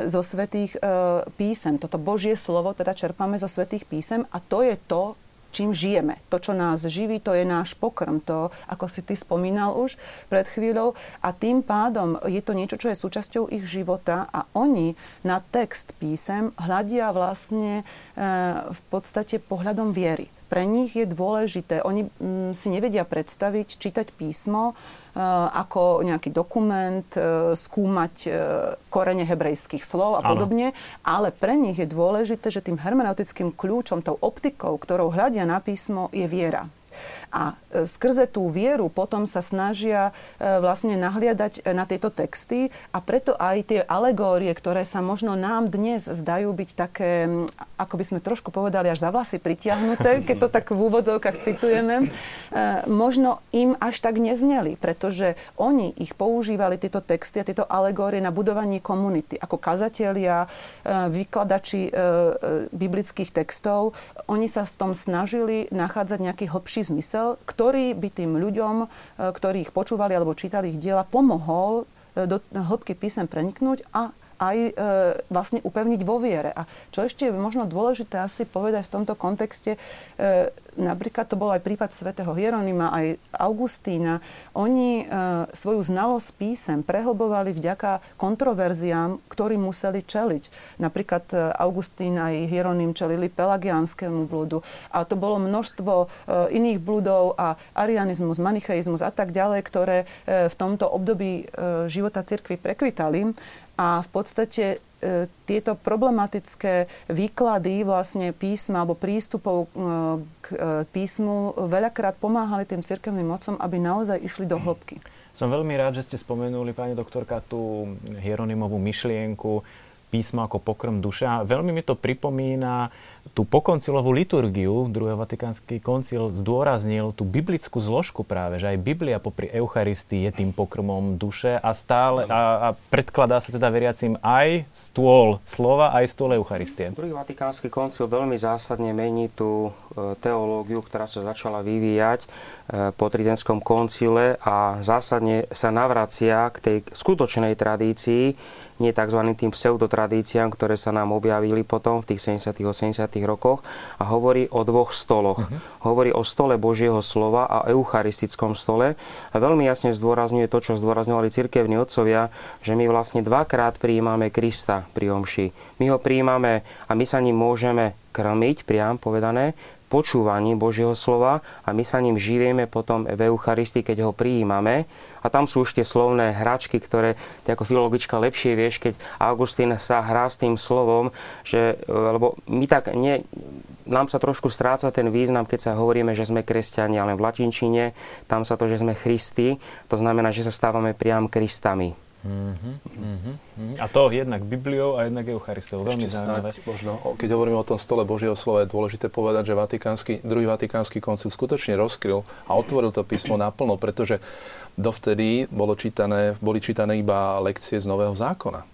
zo svetých písem. Toto Božie slovo teda čerpame zo svetých písem a to je to, čím žijeme. To, čo nás živí, to je náš pokrm. To, ako si ty spomínal už pred chvíľou. A tým pádom je to niečo, čo je súčasťou ich života a oni na text písem hľadia vlastne e, v podstate pohľadom viery. Pre nich je dôležité, oni mm, si nevedia predstaviť čítať písmo ako nejaký dokument, eh, skúmať eh, korene hebrejských slov a podobne, ano. ale pre nich je dôležité, že tým hermeneutickým kľúčom, tou optikou, ktorou hľadia na písmo, je viera. A e, skrze tú vieru potom sa snažia e, vlastne nahliadať na tieto texty a preto aj tie alegórie, ktoré sa možno nám dnes zdajú byť také, ako by sme trošku povedali, až za vlasy pritiahnuté, [LAUGHS] keď to tak v úvodovkách citujeme, možno im až tak nezneli, pretože oni ich používali, tieto texty a tieto alegórie na budovanie komunity. Ako kazatelia, vykladači biblických textov, oni sa v tom snažili nachádzať nejaký hlbší zmysel, ktorý by tým ľuďom, e, ktorí ich počúvali alebo čítali ich diela, pomohol e, do hĺbky písem preniknúť a aj e, vlastne upevniť vo viere. A čo ešte je možno dôležité asi povedať v tomto kontexte, e, napríklad to bol aj prípad svätého Hieronima, aj Augustína, oni e, svoju znalosť písem prehlbovali vďaka kontroverziám, ktorým museli čeliť. Napríklad e, Augustín aj Hieronym čelili pelagianskému blúdu a to bolo množstvo e, iných blúdov a arianizmus, manicheizmus a tak ďalej, ktoré e, v tomto období e, života cirkvi prekvitali a v podstate e, tieto problematické výklady vlastne písma alebo prístupov e, k e, písmu veľakrát pomáhali tým cirkevným mocom, aby naozaj išli do hĺbky. Som veľmi rád, že ste spomenuli, pani doktorka, tú Hieronymovú myšlienku písmo ako pokrm duša. Veľmi mi to pripomína tú pokoncilovú liturgiu, druhý Vatikánsky koncil zdôraznil tú biblickú zložku práve, že aj Biblia popri Eucharistii je tým pokrmom duše a stále a, a predkladá sa teda veriacim aj stôl slova, aj stôl Eucharistie. Druhý Vatikánsky koncil veľmi zásadne mení tú e, teológiu, ktorá sa začala vyvíjať e, po Tridenskom koncile a zásadne sa navracia k tej skutočnej tradícii, nie tzv. tým pseudotradíciám, ktoré sa nám objavili potom v tých 70. 80 rokoch a hovorí o dvoch stoloch. Uh-huh. Hovorí o stole Božieho slova a eucharistickom stole a veľmi jasne zdôrazňuje to, čo zdôrazňovali cirkevní otcovia, že my vlastne dvakrát prijímame Krista pri omši. My ho prijímame a my sa ním môžeme krmiť, priam povedané, počúvaním Božieho slova a my sa ním živieme potom v Eucharistii, keď ho prijímame. A tam sú už tie slovné hračky, ktoré ty ako filologička lepšie vieš, keď Augustín sa hrá s tým slovom, že, lebo my tak nie, nám sa trošku stráca ten význam, keď sa hovoríme, že sme kresťania, ale v latinčine tam sa to, že sme Christi, to znamená, že sa stávame priam Kristami. Mm-hmm, A to jednak Bibliou a jednak Eucharistiou. Veľmi zaujímavé. Možno, keď hovoríme o tom stole Božieho slova, je dôležité povedať, že Vatikánsky, druhý Vatikánsky koncil skutočne rozkryl a otvoril to písmo naplno, pretože dovtedy bolo čítané, boli čítané iba lekcie z Nového zákona.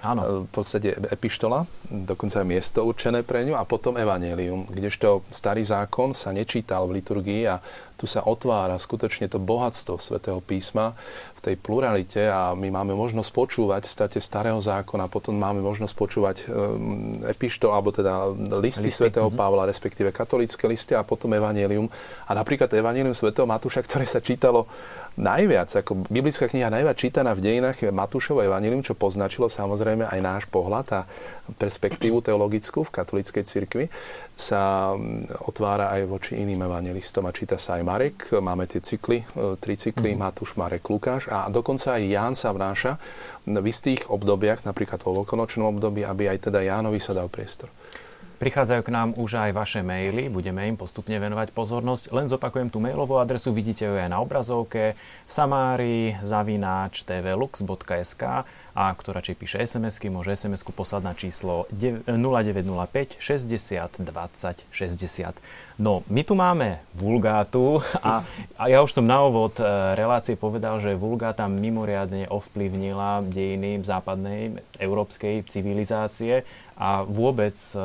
Áno. V podstate epištola, dokonca miesto určené pre ňu a potom evanelium, kdežto starý zákon sa nečítal v liturgii a tu sa otvára skutočne to bohatstvo svätého písma v tej pluralite a my máme možnosť počúvať state starého zákona, potom máme možnosť počúvať um, epištol, alebo teda listy, listy. svätého mm-hmm. Pavla, respektíve katolické listy a potom evanelium. A napríklad evanelium svätého Matúša, ktoré sa čítalo najviac, ako biblická kniha najviac čítaná v dejinách Matúšovo evanelium, čo poznačilo samozrejme aj náš pohľad a perspektívu teologickú v katolíckej cirkvi, sa mm, otvára aj voči iným evangelistom a číta sa aj Marek. Máme tie cykly, e, tri cykly, mm-hmm. Matúš, Marek, Lukáš a dokonca aj Ján sa vnáša v istých obdobiach, napríklad vo veľkonočnom období, aby aj teda Jánovi sa dal priestor. Prichádzajú k nám už aj vaše maily, budeme im postupne venovať pozornosť. Len zopakujem tú mailovú adresu, vidíte ju aj na obrazovke v samári zavináč tvlux.sk a ktorá či píše SMS-ky, môže SMS-ku poslať na číslo 0905 60 20 60. No, my tu máme vulgátu [LAUGHS] a, a ja už som na úvod e, relácie povedal, že vulgáta mimoriadne ovplyvnila dejiny západnej európskej civilizácie a vôbec e,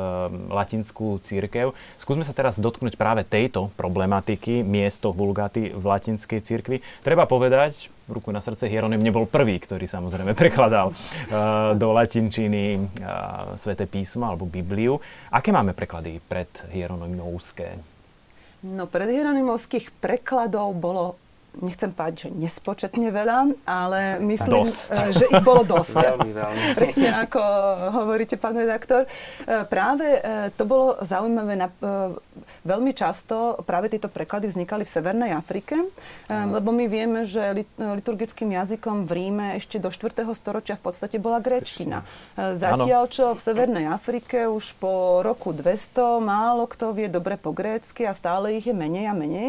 latinskú církev. Skúsme sa teraz dotknúť práve tejto problematiky, miesto vulgáty v latinskej církvi. Treba povedať, ruku na srdce, Hieronym nebol prvý, ktorý samozrejme [LAUGHS] prekladal uh, do latinčiny uh, Svete písmo alebo Bibliu. Aké máme preklady pred Hieronymovské? No, pred Hieronymovských prekladov bolo nechcem povedať, že nespočetne veľa, ale myslím, dosť. E, že ich bolo dosť. [LAUGHS] veľmi, veľmi. Presne ako hovoríte, pán redaktor. Práve to bolo zaujímavé. Veľmi často práve tieto preklady vznikali v Severnej Afrike, lebo my vieme, že liturgickým jazykom v Ríme ešte do 4. storočia v podstate bola gréčtina. Zatiaľ, čo v Severnej Afrike už po roku 200 málo kto vie dobre po grécky a stále ich je menej a menej.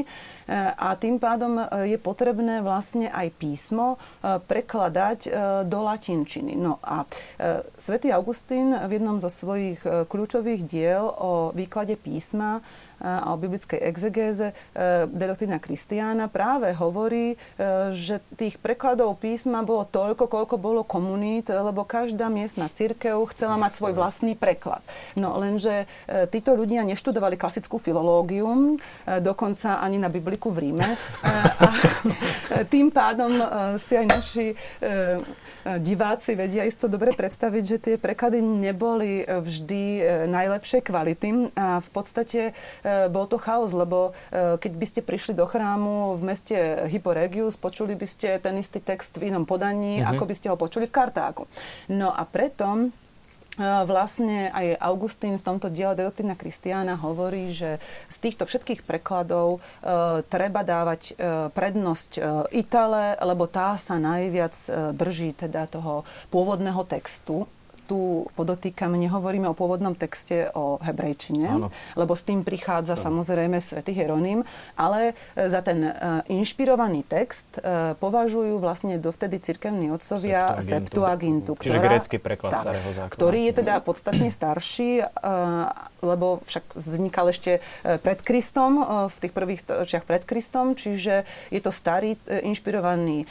A tým pádom je potrebné vlastne aj písmo prekladať do latinčiny. No a svätý Augustín v jednom zo svojich kľúčových diel o výklade písma a o biblickej exegéze De Doctrina Christiana práve hovorí, že tých prekladov písma bolo toľko, koľko bolo komunít, lebo každá miestna církev chcela mať svoj vlastný preklad. No lenže títo ľudia neštudovali klasickú filológiu, dokonca ani na Bibliku v Ríme. A [LAUGHS] tým pádom si aj naši diváci vedia isto dobre predstaviť, že tie preklady neboli vždy najlepšej kvality a v podstate E, bol to chaos, lebo e, keď by ste prišli do chrámu v meste Hyporegius, počuli by ste ten istý text v inom podaní, mm-hmm. ako by ste ho počuli v Kartágu. No a preto e, Vlastne aj Augustín v tomto diele Deotina Kristiána hovorí, že z týchto všetkých prekladov e, treba dávať e, prednosť e, Itale, lebo tá sa najviac e, drží teda toho pôvodného textu tu podotýkam, nehovoríme o pôvodnom texte o hebrejčine, Áno. lebo s tým prichádza Áno. samozrejme svätý Hieronym, ale e, za ten uh, inšpirovaný text uh, považujú vlastne dovtedy cirkevní otcovia Septuagintu. Septuagintu čiže grécky preklad tá, starého zákona. Ktorý je teda podstatne starší, lebo však vznikal ešte pred Kristom, v tých prvých storočiach pred Kristom, čiže je to starý inšpirovaný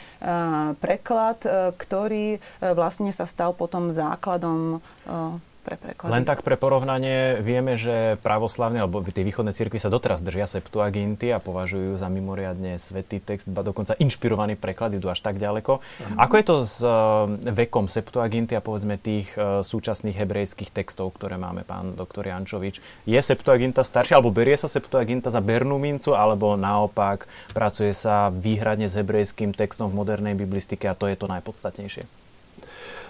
preklad, ktorý vlastne sa stal potom základom základom eh, pre preklady. Len tak pre porovnanie vieme, že pravoslavné alebo tie východné cirkvi sa doteraz držia Septuaginty a považujú za mimoriadne svetý text, ba dokonca inšpirovaný preklad, idú až tak ďaleko. Uh-huh. Ako je to s uh, vekom Septuaginty a povedzme tých uh, súčasných hebrejských textov, ktoré máme, pán doktor Jančovič? Je Septuaginta staršia, alebo berie sa Septuaginta za bernú mincu, alebo naopak pracuje sa výhradne s hebrejským textom v modernej biblistike a to je to najpodstatnejšie?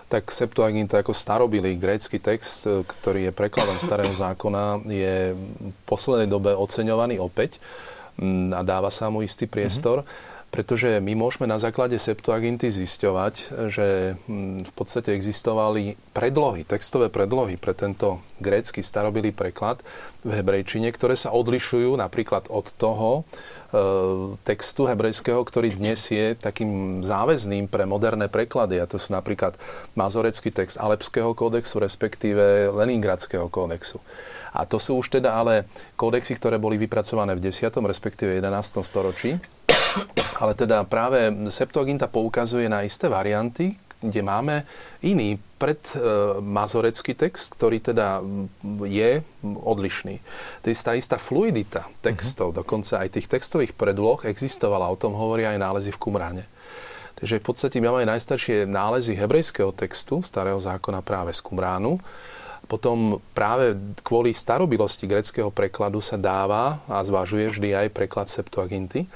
Tak Septuaginta ako starobilý grécky text, e, ktorý je prekladom starého [COUGHS] zákona, je v poslednej dobe oceňovaný opäť mm, a dáva sa mu istý priestor. Mm-hmm pretože my môžeme na základe Septuaginty zisťovať, že mm, v podstate existovali predlohy, textové predlohy pre tento grécky starobilý preklad v hebrejčine, ktoré sa odlišujú napríklad od toho e, textu hebrejského, ktorý dnes je takým záväzným pre moderné preklady. A to sú napríklad mazorecký text Alepského kódexu, respektíve Leningradského kódexu. A to sú už teda ale kódexy, ktoré boli vypracované v 10. respektíve 11. storočí ale teda práve Septuaginta poukazuje na isté varianty, kde máme iný predmazorecký text, ktorý teda je odlišný. Tá istá fluidita textov, uh-huh. dokonca aj tých textových predloh existovala, o tom hovoria aj nálezy v Kumráne. Takže v podstate máme najstaršie nálezy hebrejského textu, starého zákona práve z Kumránu. Potom práve kvôli starobilosti greckého prekladu sa dáva a zvažuje vždy aj preklad Septuaginty.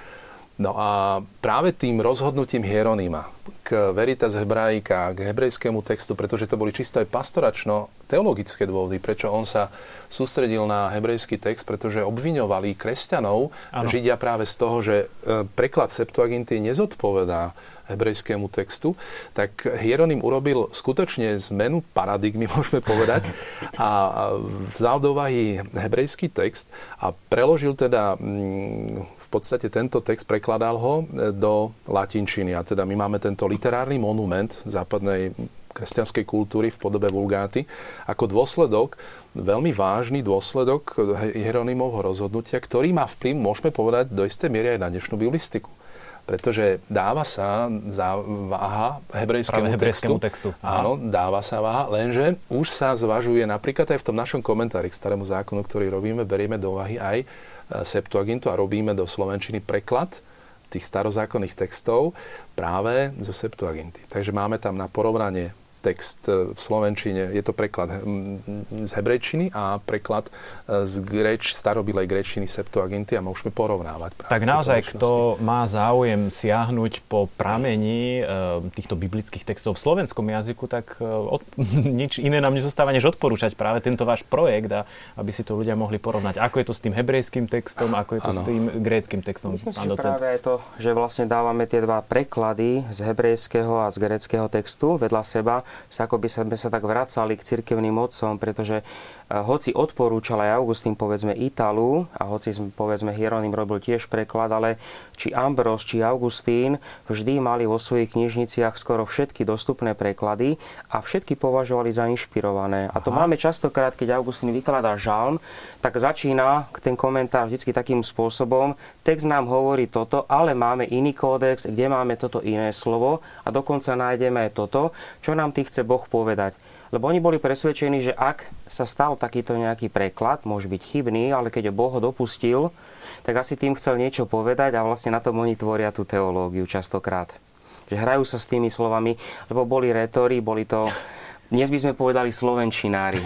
No a práve tým rozhodnutím Hieronima k Veritas Hebraika, k hebrejskému textu, pretože to boli čisto aj pastoračno-teologické dôvody, prečo on sa sústredil na hebrejský text, pretože obviňovali kresťanov, ano. Židia práve z toho, že e, preklad Septuaginty nezodpovedá hebrejskému textu, tak Hieronym urobil skutočne zmenu paradigmy, [LAUGHS] môžeme povedať, a vzal do vahy hebrejský text a preložil teda mm, v podstate tento text, prekladal ho e, do latinčiny. A teda my máme tento literárny monument západnej kresťanskej kultúry v podobe vulgáty, ako dôsledok, veľmi vážny dôsledok Hieronymovho rozhodnutia, ktorý má vplyv, môžeme povedať, do isté miery aj na dnešnú biblistiku pretože dáva sa váha hebrejskému, hebrejskému textu. textu. Áno, dáva sa váha, lenže už sa zvažuje napríklad aj v tom našom komentári k starému zákonu, ktorý robíme, berieme do váhy aj e, Septuagintu a robíme do Slovenčiny preklad tých starozákonných textov práve zo Septuaginty. Takže máme tam na porovnanie text v slovenčine, je to preklad z hebrejčiny a preklad z greč, starobilej grečiny Septuaginty a môžeme porovnávať. Tak naozaj, kto má záujem siahnuť po pramení týchto biblických textov v slovenskom jazyku, tak od, [LAUGHS] nič iné nám nezostáva, než odporúčať práve tento váš projekt, a aby si to ľudia mohli porovnať. Ako je to s tým hebrejským textom, ako je to ano. s tým gréckým textom, Myslím si, práve je to, že vlastne dávame tie dva preklady z hebrejského a z gréckého textu vedľa seba, sa ako by sme sa tak vracali k cirkevným otcom, pretože hoci odporúčal aj Augustín povedzme Italu a hoci povedzme Hieronym robil tiež preklad, ale či Ambros, či Augustín vždy mali vo svojich knižniciach skoro všetky dostupné preklady a všetky považovali za inšpirované. A to Aha. máme častokrát, keď Augustín vykladá žalm, tak začína ten komentár vždy takým spôsobom, text nám hovorí toto, ale máme iný kódex, kde máme toto iné slovo a dokonca nájdeme aj toto, čo nám tým chce Boh povedať. Lebo oni boli presvedčení, že ak sa stal takýto nejaký preklad, môže byť chybný, ale keď ho Boh dopustil, tak asi tým chcel niečo povedať a vlastne na tom oni tvoria tú teológiu častokrát. Že hrajú sa s tými slovami, lebo boli retori, boli to dnes by sme povedali slovenčinári,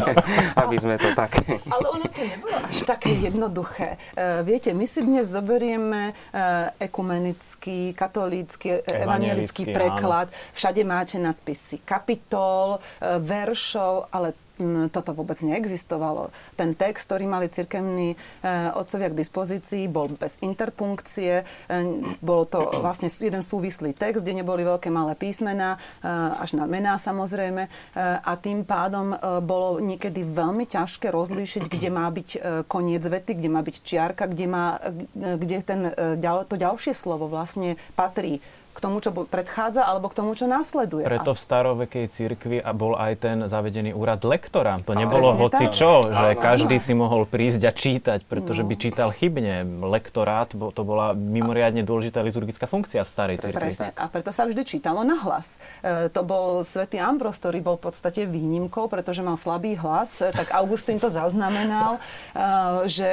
[LAUGHS] aby sme to tak... Ale ono to nebolo až také jednoduché. Uh, viete, my si dnes zoberieme uh, ekumenický, katolícky, e, evangelický preklad. Áno. Všade máte nadpisy kapitol, uh, veršov, ale toto vôbec neexistovalo. Ten text, ktorý mali cirkevní e, otcovia k dispozícii, bol bez interpunkcie. E, bol to [CLEARS THROAT] vlastne jeden súvislý text, kde neboli veľké malé písmená, e, až na mená samozrejme. A tým pádom bolo niekedy veľmi ťažké rozlíšiť, kde má byť koniec vety, kde má byť čiarka, kde, má, kde ten, to ďalšie slovo vlastne patrí k tomu, čo predchádza, alebo k tomu, čo nasleduje. Preto v starovekej cirkvi bol aj ten zavedený úrad lektora. To nebolo hoci čo, že každý si mohol prísť a čítať, pretože by no. čítal chybne. Lektorát, to bola mimoriadne dôležitá liturgická funkcia v starej cirkvi. Presne. A preto sa vždy čítalo na hlas. E, to bol svätý Ambros, ktorý bol v podstate výnimkou, pretože mal slabý hlas. E, tak Augustín to zaznamenal, e, že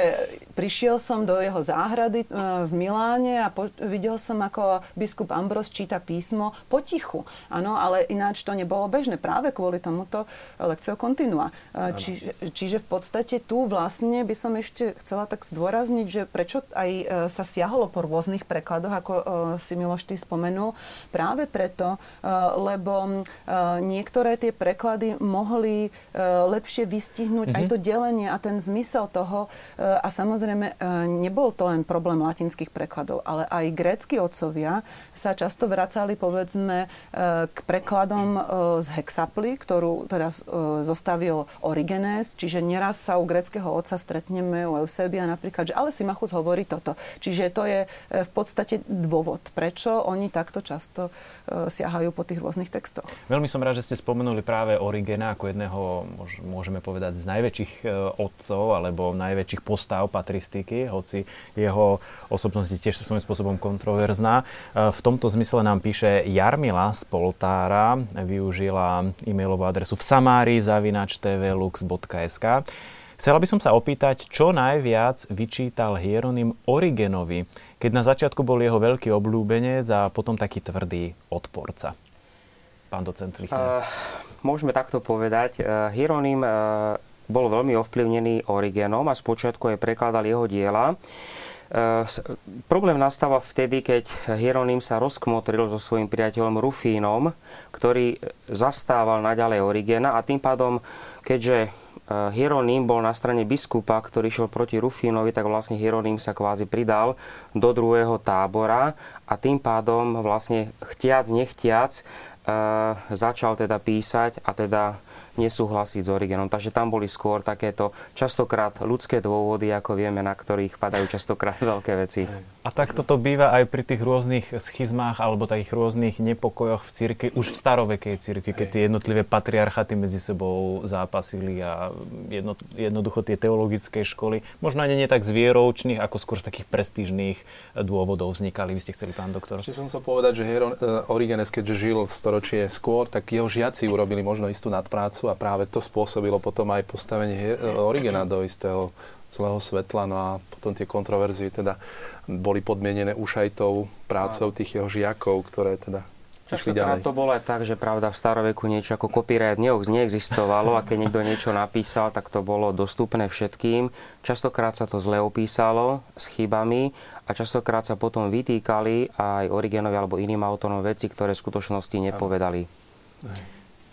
prišiel som do jeho záhrady e, v Miláne a po, videl som, ako biskup Ambros číta písmo potichu. Áno, ale ináč to nebolo bežné práve kvôli tomuto lekcio kontinua. Či, čiže v podstate tu vlastne by som ešte chcela tak zdôrazniť, že prečo aj e, sa siahlo po rôznych prekladoch, ako si Miloš ty spomenul, práve preto, lebo niektoré tie preklady mohli lepšie vystihnúť mm-hmm. aj mhm. to delenie a ten zmysel toho. A samozrejme, nebol to len problém latinských prekladov, ale aj grécky otcovia sa často často vracali povedzme e, k prekladom e, z Hexaply, ktorú teraz e, zostavil Origenes, čiže neraz sa u greckého otca stretneme u Eusebia napríklad, že ale Simachus hovorí toto. Čiže to je v podstate dôvod, prečo oni takto často siahajú po tých rôznych textoch. Veľmi som rád, že ste spomenuli práve Origena ako jedného, môžeme povedať, z najväčších otcov alebo najväčších postav patristiky, hoci jeho osobnosť je tiež svojím spôsobom kontroverzná. V tomto zmysle nám píše Jarmila z Poltára, využila e-mailovú adresu v samári zavinač tvlux.sk. Chcela by som sa opýtať, čo najviac vyčítal Hieronym Origenovi, keď na začiatku bol jeho veľký obľúbenec a potom taký tvrdý odporca. Pán docent uh, Môžeme takto povedať. Uh, Hieronym uh, bol veľmi ovplyvnený Origenom a spočiatku aj prekladal jeho diela. Eh, problém nastáva vtedy, keď Hieronym sa rozkmotril so svojím priateľom Rufínom, ktorý zastával naďalej Origena a tým pádom, keďže eh, Hieronym bol na strane biskupa, ktorý šiel proti Rufínovi, tak vlastne Hieronym sa kvázi pridal do druhého tábora a tým pádom vlastne chtiac, nechtiac eh, začal teda písať a teda nesúhlasiť s Origenom. Takže tam boli skôr takéto častokrát ľudské dôvody, ako vieme, na ktorých padajú častokrát [LAUGHS] veľké veci. A tak toto býva aj pri tých rôznych schizmách alebo takých rôznych nepokojoch v cirkvi, už v starovekej cirkvi, keď tie jednotlivé patriarchaty medzi sebou zápasili a jedno, jednoducho tie teologické školy, možno ani nie tak z vieroučných, ako skôr z takých prestížnych dôvodov vznikali. Vy ste chceli, pán doktor? Či som sa povedať, že Hieron, uh, Origenes, keďže žil v storočie skôr, tak jeho žiaci urobili možno istú nadprácu a práve to spôsobilo potom aj postavenie Origena do istého zlého svetla, no a potom tie kontroverzie teda boli podmienené už aj tou prácou tých jeho žiakov, ktoré teda Častokrát to bolo aj tak, že pravda v staroveku niečo ako copyright neexistovalo a keď niekto niečo napísal, tak to bolo dostupné všetkým. Častokrát sa to zle opísalo s chybami a častokrát sa potom vytýkali aj Origenovi alebo iným autorom veci, ktoré v skutočnosti nepovedali.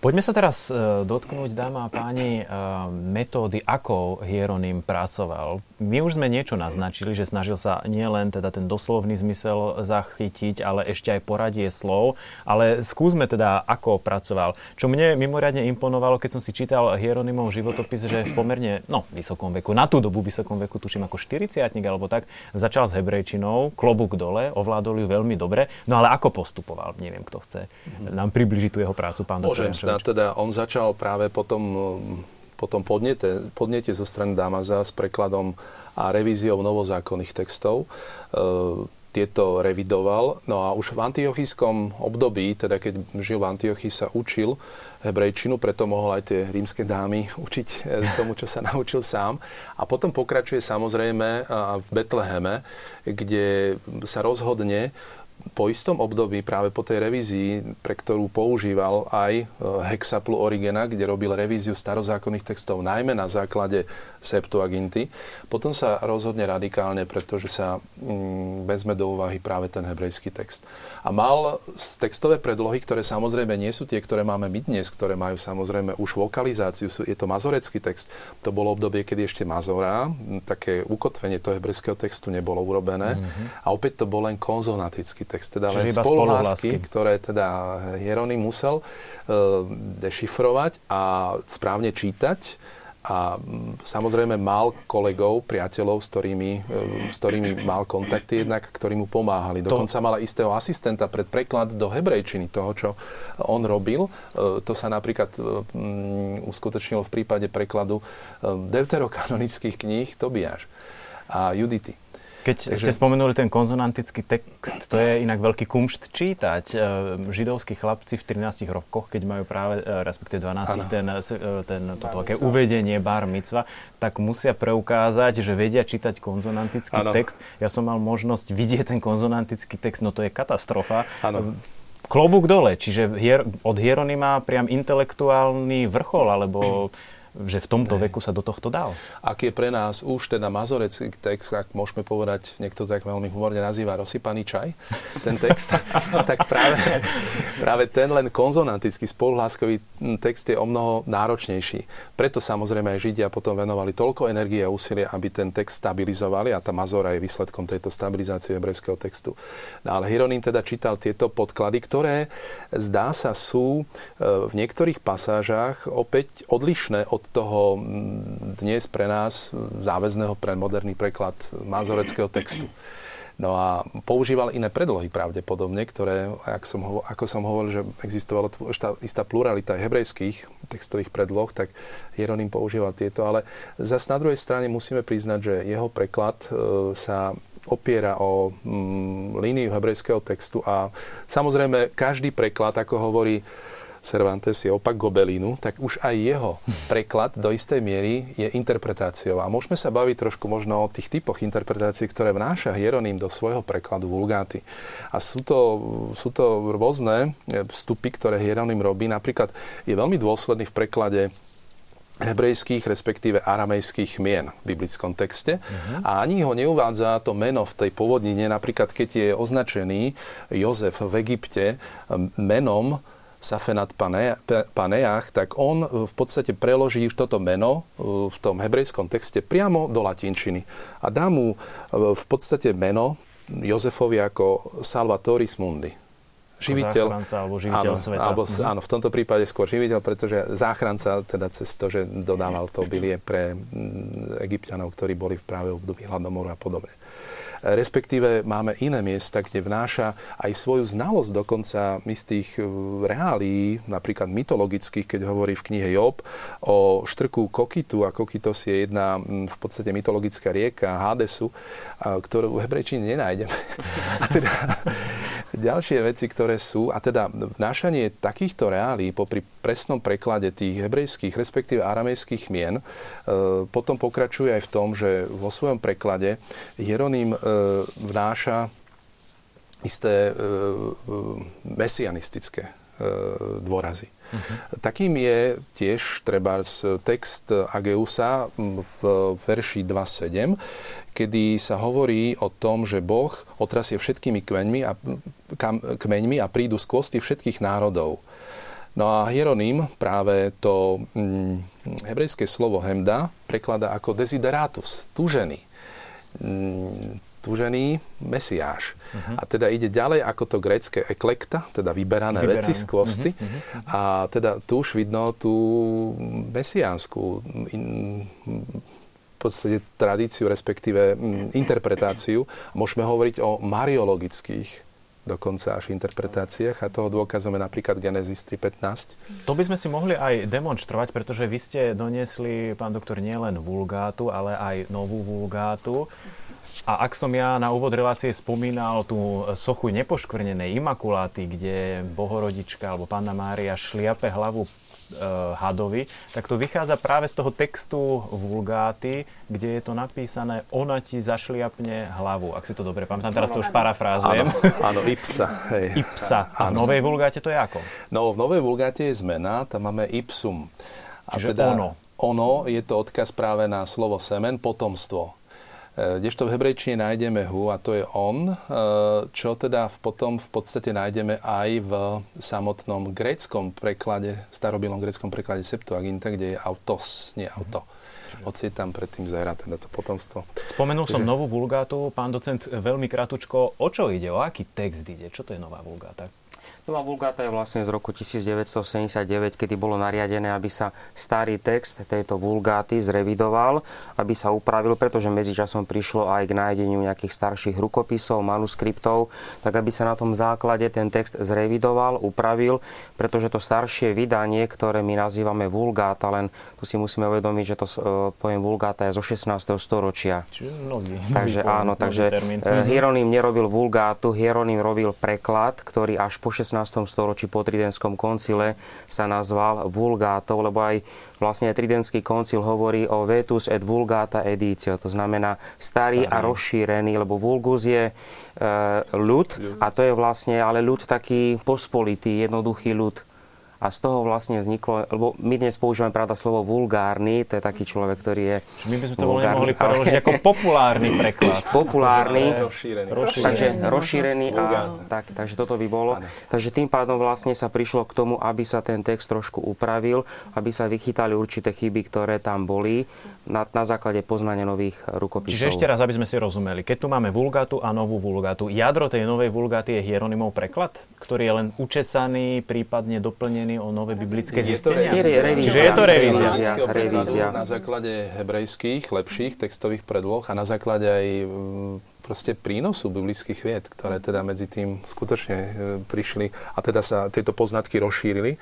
Poďme sa teraz e, dotknúť, dáma a páni, e, metódy, ako Hieronym pracoval. My už sme niečo naznačili, že snažil sa nielen teda ten doslovný zmysel zachytiť, ale ešte aj poradie slov. Ale skúsme teda, ako pracoval. Čo mne mimoriadne imponovalo, keď som si čítal Hieronymov životopis, že v pomerne no, vysokom veku, na tú dobu vysokom veku, tuším ako 40 alebo tak, začal s hebrejčinou, klobúk dole, ovládol ju veľmi dobre. No ale ako postupoval? Neviem, kto chce nám približiť tú jeho prácu, pán doktor a teda on začal práve potom potom podnete, podnete zo strany Damaza s prekladom a revíziou novozákonných textov. E, tieto revidoval. No a už v antiochískom období, teda keď žil v Antiochii, sa učil hebrejčinu, preto mohol aj tie rímske dámy [LAUGHS] učiť tomu, čo sa naučil sám. A potom pokračuje samozrejme v Betleheme, kde sa rozhodne po istom období, práve po tej revízii, pre ktorú používal aj e, Hexaplu Origena, kde robil revíziu starozákonných textov, najmä na základe Septuaginty, potom sa rozhodne radikálne, pretože sa mm, vezme do úvahy práve ten hebrejský text. A mal textové predlohy, ktoré samozrejme nie sú tie, ktoré máme my dnes, ktoré majú samozrejme už vokalizáciu, sú, je to mazorecký text. To bolo obdobie, kedy ešte Mazora, také ukotvenie toho hebrejského textu nebolo urobené. Mm-hmm. A opäť to bol len konzonatický text, teda Čiže len spoluhlásky, ktoré teda Hieronym musel uh, dešifrovať a správne čítať a mm, samozrejme mal kolegov, priateľov, s ktorými, e, s ktorými mal kontakty jednak, ktorí mu pomáhali. Dokonca to... mal istého asistenta pred preklad do hebrejčiny toho, čo on robil. E, to sa napríklad mm, uskutočnilo v prípade prekladu deuterokanonických kníh Tobiáš a Judity. Keď Takže... ste spomenuli ten konzonantický text, to je inak veľký kumšt čítať. E, židovskí chlapci v 13 rokoch, keď majú práve, e, respektíve 12, ten, e, ten, toto také uvedenie bar mitzva, tak musia preukázať, že vedia čítať konzonantický ano. text. Ja som mal možnosť vidieť ten konzonantický text, no to je katastrofa. Ano klobúk dole, čiže hier, od Hieronyma priam intelektuálny vrchol, alebo že v tomto veku sa do tohto dal. Ak je pre nás už teda mazorecký text, ak môžeme povedať, niekto tak veľmi humorne nazýva rozsypaný čaj, ten text, [LAUGHS] tak práve, práve ten len konzonantický spoluhláskový text je o mnoho náročnejší. Preto samozrejme aj Židia potom venovali toľko energie a úsilia, aby ten text stabilizovali a tá mazora je výsledkom tejto stabilizácie hebrejského textu. No ale Hieronym teda čítal tieto podklady, ktoré zdá sa sú e, v niektorých pasážach opäť odlišné od od toho dnes pre nás záväzného pre moderný preklad mazoreckého textu. No a používal iné predlohy pravdepodobne, ktoré, ako som, ako som hovoril, že existovala tu istá pluralita hebrejských textových predloh, tak Hieronym používal tieto, ale zase na druhej strane musíme priznať, že jeho preklad e, sa opiera o mm, líniu hebrejského textu a samozrejme každý preklad, ako hovorí Cervantes je opak Gobelínu, tak už aj jeho preklad do istej miery je interpretáciou. A môžeme sa baviť trošku možno o tých typoch interpretácií, ktoré vnáša Hieronym do svojho prekladu vulgáty. A sú to, sú to rôzne vstupy, ktoré Hieronym robí. Napríklad je veľmi dôsledný v preklade hebrejských, respektíve aramejských mien v biblickom texte. Uh-huh. A ani ho neuvádza to meno v tej pôvodnine, napríklad keď je označený Jozef v Egypte menom Safenat Paneach, tak on v podstate preloží toto meno uh, v tom hebrejskom texte priamo do latinčiny a dá mu uh, v podstate meno Jozefovi ako Salvatoris Mundi živiteľ. alebo živiteľ áno, sveta. Alebo, mhm. áno, v tomto prípade skôr živiteľ, pretože záchranca teda cez to, že dodával to bilie pre egyptianov, ktorí boli v práve období hladomoru a podobne respektíve máme iné miesta, kde vnáša aj svoju znalosť dokonca istých e, reálií, napríklad mytologických, keď hovorí v knihe Job o štrku Kokitu a Kokitos je jedna v podstate mytologická rieka Hadesu, ktorú v hebrejčine nenájdeme. A teda [LAUGHS] ďalšie veci, ktoré sú, a teda vnášanie takýchto reálií popri presnom preklade tých hebrejských, respektíve aramejských mien, e, potom pokračuje aj v tom, že vo svojom preklade Hieronym e, vnáša isté e, mesianistické dôrazy. Uh-huh. Takým je tiež treba text Ageusa v verši 2.7, kedy sa hovorí o tom, že Boh otrasie všetkými kmeňmi a, kam, kmeňmi a prídu z kosti všetkých národov. No a Hieronym práve to hm, hebrejské slovo hemda prekladá ako desideratus, túžený. Hm, túžený mesiáš. Uh-huh. A teda ide ďalej ako to grécke eklekta, teda vyberané, vyberané. veci z kvosty. Uh-huh. Uh-huh. A teda tu už vidno tú mesiánsku in, v podstate tradíciu, respektíve interpretáciu. Môžeme hovoriť o mariologických dokonca až interpretáciách a toho dôkazom je napríklad Genesis 3.15. To by sme si mohli aj demonstrovať, pretože vy ste doniesli, pán doktor, nielen vulgátu, ale aj novú vulgátu. A ak som ja na úvod relácie spomínal tú sochu nepoškvrnenej imakuláty, kde Bohorodička alebo Panna Mária šliape hlavu hadovi, tak to vychádza práve z toho textu vulgáty, kde je to napísané ona ti zašliapne hlavu, ak si to dobre pamätám. Teraz to už parafrázujem. Áno, áno ipsa. Hej. Ipsa. A v novej vulgáte to je ako? No, v novej vulgáte je zmena, tam máme ipsum. A Čiže teda ono. Ono je to odkaz práve na slovo semen, potomstvo. E, kdežto v hebrejčine nájdeme hu a to je on, e, čo teda potom v podstate nájdeme aj v samotnom gréckom preklade, starobilom gréckom preklade Septuaginta, kde je autos, nie auto. Hoci je tam predtým zahra teda to potomstvo. Spomenul som novú vulgátu, pán docent, veľmi kratučko. O čo ide? O aký text ide? Čo to je nová vulgáta? Nová vulgáta je vlastne z roku 1979, kedy bolo nariadené, aby sa starý text tejto vulgáty zrevidoval, aby sa upravil, pretože medzičasom prišlo aj k nájdeniu nejakých starších rukopisov, manuskriptov, tak aby sa na tom základe ten text zrevidoval, upravil, pretože to staršie vydanie, ktoré my nazývame vulgáta, len tu si musíme uvedomiť, že to e, pojem vulgáta je zo 16. storočia. Čiže nový, takže nový áno, takže termín. E, Hieronym nerobil vulgátu, Hieronym robil preklad, ktorý až po 16 16. storočí po Tridentskom koncile sa nazval vulgátou, lebo aj vlastne Tridentský koncil hovorí o vetus et vulgata editio, to znamená starý, starý. a rozšírený, lebo vulgus je e, ľud a to je vlastne ale ľud taký pospolitý, jednoduchý ľud a z toho vlastne vzniklo, lebo my dnes používame pravda slovo vulgárny, to je taký človek, ktorý je My by sme to vulgárny, mohli preložiť ako populárny preklad. populárny, rozšírený. rozšírený. Takže rozšírený a tak, takže toto by bolo. Ano. Takže tým pádom vlastne sa prišlo k tomu, aby sa ten text trošku upravil, aby sa vychytali určité chyby, ktoré tam boli na, na základe poznania nových rukopisov. Čiže ešte raz, aby sme si rozumeli. Keď tu máme vulgátu a novú vulgátu, jadro tej novej vulgáty je Hieronymov preklad, ktorý je len učesaný, prípadne doplnený o nové biblické zistenia? Je, je revízia. Čiže je to revízia. revízia. revízia. Na základe hebrejských, lepších textových predloh a na základe aj mm, proste prínosu biblických vied, ktoré teda medzi tým skutočne e, prišli a teda sa tieto poznatky rozšírili.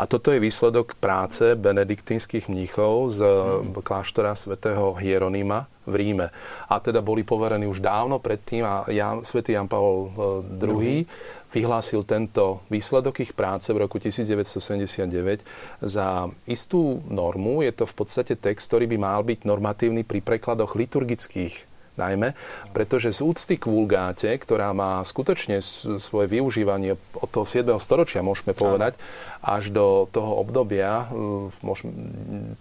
A toto je výsledok práce benediktínskych mníchov z mm. kláštora svätého Hieronima v Ríme. A teda boli poverení už dávno predtým a Jan, svätý Jan Pavol II vyhlásil tento výsledok ich práce v roku 1979 za istú normu. Je to v podstate text, ktorý by mal byť normatívny pri prekladoch liturgických najmä, pretože z úcty k vulgáte, ktorá má skutočne svoje využívanie od toho 7. storočia, môžeme povedať, až do toho obdobia môžeme,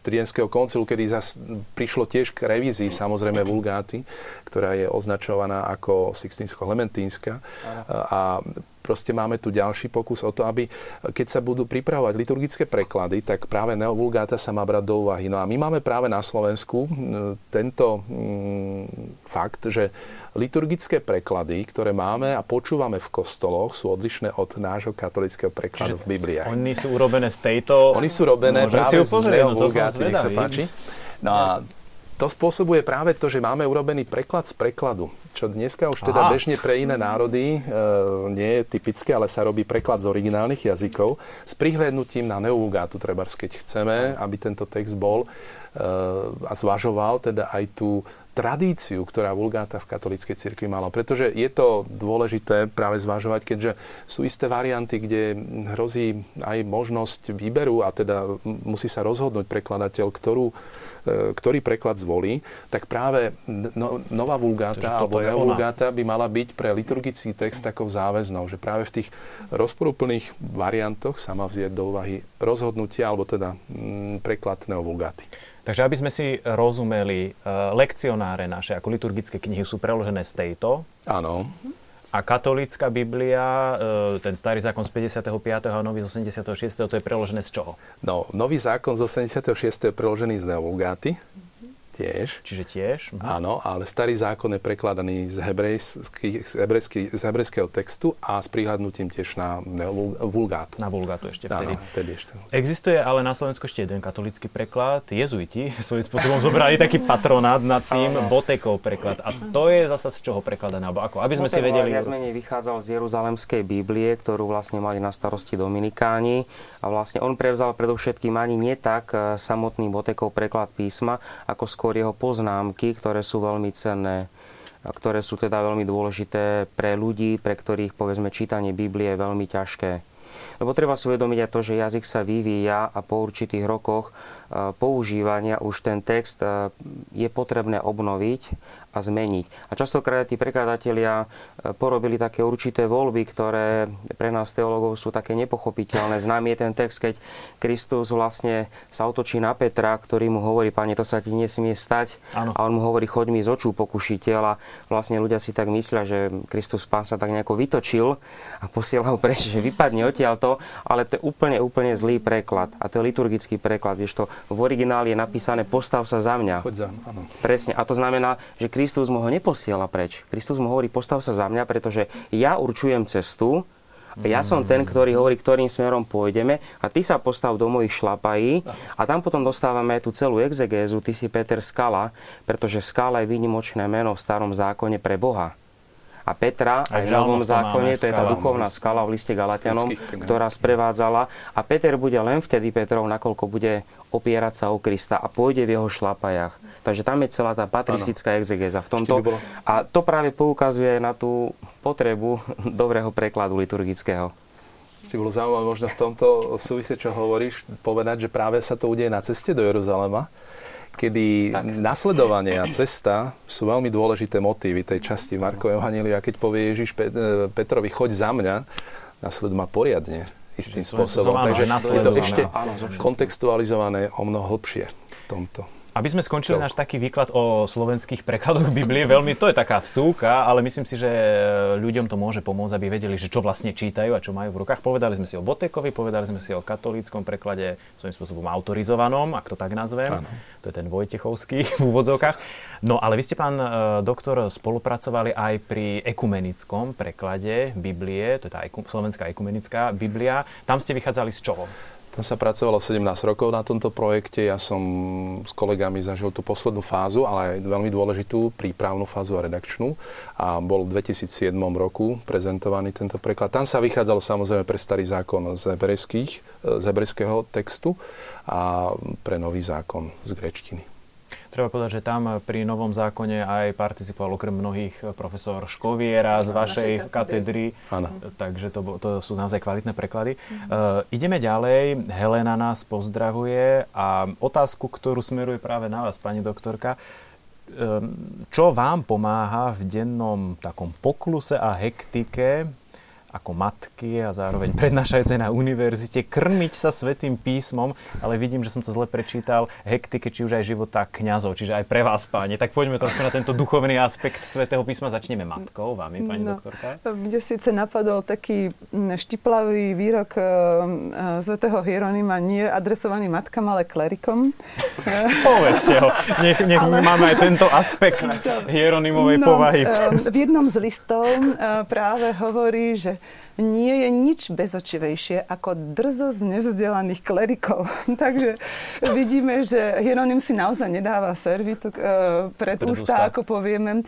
Trienského koncilu, kedy zas prišlo tiež k revízii samozrejme vulgáty, ktorá je označovaná ako Sixtínsko-Lementínska a proste máme tu ďalší pokus o to, aby keď sa budú pripravovať liturgické preklady, tak práve neovulgáta sa má brať do úvahy. No a my máme práve na Slovensku tento mm, fakt, že liturgické preklady, ktoré máme a počúvame v kostoloch, sú odlišné od nášho katolického prekladu Čiže v Bibliách. Oni sú urobené z tejto... Oni sú robené práve z neovulgáty, nech sa páči. No a to spôsobuje práve to, že máme urobený preklad z prekladu, čo dneska už teda Aha. bežne pre iné národy e, nie je typické, ale sa robí preklad z originálnych jazykov s prihľadnutím na neuvulgátu, treba keď chceme, aby tento text bol e, a zvažoval teda aj tú tradíciu, ktorá vulgáta v katolíckej cirkvi mala. Pretože je to dôležité práve zvažovať, keďže sú isté varianty, kde hrozí aj možnosť výberu a teda musí sa rozhodnúť prekladateľ, ktorú, e, ktorý preklad zvolí, tak práve no, nová vulgáta alebo jeho vulgáta by mala byť pre liturgický text takou záväznou, že práve v tých rozporúplných variantoch sa má vziať do úvahy rozhodnutia alebo teda mm, preklad neovulgáty. Takže aby sme si rozumeli, e, lekcionáre naše ako liturgické knihy sú preložené z tejto. Áno. A katolícka Biblia, e, ten starý zákon z 55. a nový z 86. to je preložené z čoho? No, nový zákon z 86. je preložený z Neovulgáty tiež. Čiže tiež? Mhm. Áno, ale starý zákon je prekladaný z, z, z hebrejského textu a s prihľadnutím tiež na vulgátu. Na vulgátu ešte vtedy. Áno, vtedy ešte. Existuje ale na Slovensku ešte jeden katolický preklad. Jezuiti [LAUGHS] svojím spôsobom zobrali taký patronát nad tým Botekov preklad. A to je zasa z čoho prekladané? Alebo ako? Aby sme Botek si vedeli... Viac menej vychádzal z Jeruzalemskej Biblie, ktorú vlastne mali na starosti Dominikáni. A vlastne on prevzal predovšetkým ani nie tak eh, samotný Botekov preklad písma, ako skôr skôr jeho poznámky, ktoré sú veľmi cenné a ktoré sú teda veľmi dôležité pre ľudí, pre ktorých povedzme čítanie Biblie je veľmi ťažké. Lebo treba si uvedomiť aj to, že jazyk sa vyvíja a po určitých rokoch e, používania už ten text e, je potrebné obnoviť a zmeniť. A častokrát tí prekladatelia e, porobili také určité voľby, ktoré pre nás teológov sú také nepochopiteľné. Známy je ten text, keď Kristus vlastne sa otočí na Petra, ktorý mu hovorí, pane, to sa ti nesmie stať. Ano. A on mu hovorí, choď mi z očú, pokušiteľ. A vlastne ľudia si tak myslia, že Kristus pán sa tak nejako vytočil a posielal preč, že vypadne odtiaľto, ale to je úplne, úplne zlý preklad. A to je liturgický preklad. Vieš to, v origináli je napísané postav sa za mňa. Choď za, áno. Presne. A to znamená, že Kristus mu ho neposiela preč. Kristus mu hovorí, postav sa za mňa, pretože ja určujem cestu, ja som ten, ktorý hovorí, ktorým smerom pôjdeme a ty sa postav do mojich šlapají a tam potom dostávame tú celú exegézu, ty si Peter Skala, pretože Skala je výnimočné meno v starom zákone pre Boha. A Petra aj v Novom zákone, to je tá duchovná skala v liste Galatianom, ktorá sprevádzala. A Peter bude len vtedy Petrov, nakoľko bude opierať sa o Krista a pôjde v jeho šlapajach. Takže tam je celá tá patristická exegéza v tomto. A to práve poukazuje na tú potrebu [LAUGHS] dobrého prekladu liturgického. Ešte bolo zaujímavé možno v tomto súvise, čo hovoríš, povedať, že práve sa to udeje na ceste do Jeruzalema kedy tak. nasledovanie a cesta sú veľmi dôležité motívy tej časti Marko Evangelia. Keď povie Ježiš e, Petrovi, choď za mňa, nasleduj ma poriadne istým spôsobom. Takže je to ešte kontextualizované o mnoho hlbšie v tomto. Aby sme skončili náš taký výklad o slovenských prekladoch Biblie, veľmi to je taká vsúka, ale myslím si, že ľuďom to môže pomôcť, aby vedeli, že čo vlastne čítajú a čo majú v rukách. Povedali sme si o Botekovi, povedali sme si o katolíckom preklade, svojím spôsobom autorizovanom, ak to tak nazvem. Ano. To je ten Vojtechovský [LAUGHS] v úvodzovkách. No ale vy ste, pán e, doktor, spolupracovali aj pri ekumenickom preklade Biblie, to je tá slovenská ekumenická Biblia. Tam ste vychádzali z čoho? Tam sa pracovalo 17 rokov na tomto projekte. Ja som s kolegami zažil tú poslednú fázu, ale aj veľmi dôležitú prípravnú fázu a redakčnú. A bol v 2007 roku prezentovaný tento preklad. Tam sa vychádzalo samozrejme pre starý zákon z, z hebrejského textu a pre nový zákon z grečtiny. Treba povedať, že tam pri novom zákone aj participoval okrem mnohých profesor Škoviera z vašej katedry. Áno. Takže to, to sú naozaj kvalitné preklady. Mhm. Uh, ideme ďalej. Helena nás pozdravuje a otázku, ktorú smeruje práve na vás, pani doktorka. Ehm, čo vám pomáha v dennom takom pokluse a hektike ako matky a zároveň [LAUGHS] prednášajúce na univerzite, krmiť sa svetým písmom, ale vidím, že som to zle prečítal, hektike, či už aj života kňazov, čiže aj pre vás, páni. Tak poďme trošku na tento duchovný aspekt svetého písma. Začneme matkou, vami, pani no, doktorka. Mne síce napadol taký štiplavý výrok uh, svetého Hieronima, nie adresovaný matkám, ale klerikom. [LAUGHS] Povedzte ho. Nech, nech ale... máme aj tento aspekt [LAUGHS] Hieronimovej no, povahy. Uh, v jednom z listov uh, práve hovorí, že nie je nič bezočivejšie ako drzo z nevzdelaných klerikov. [LAUGHS] Takže vidíme, že Hieronym si naozaj nedáva servitu e, pred ústa, ako povieme. E,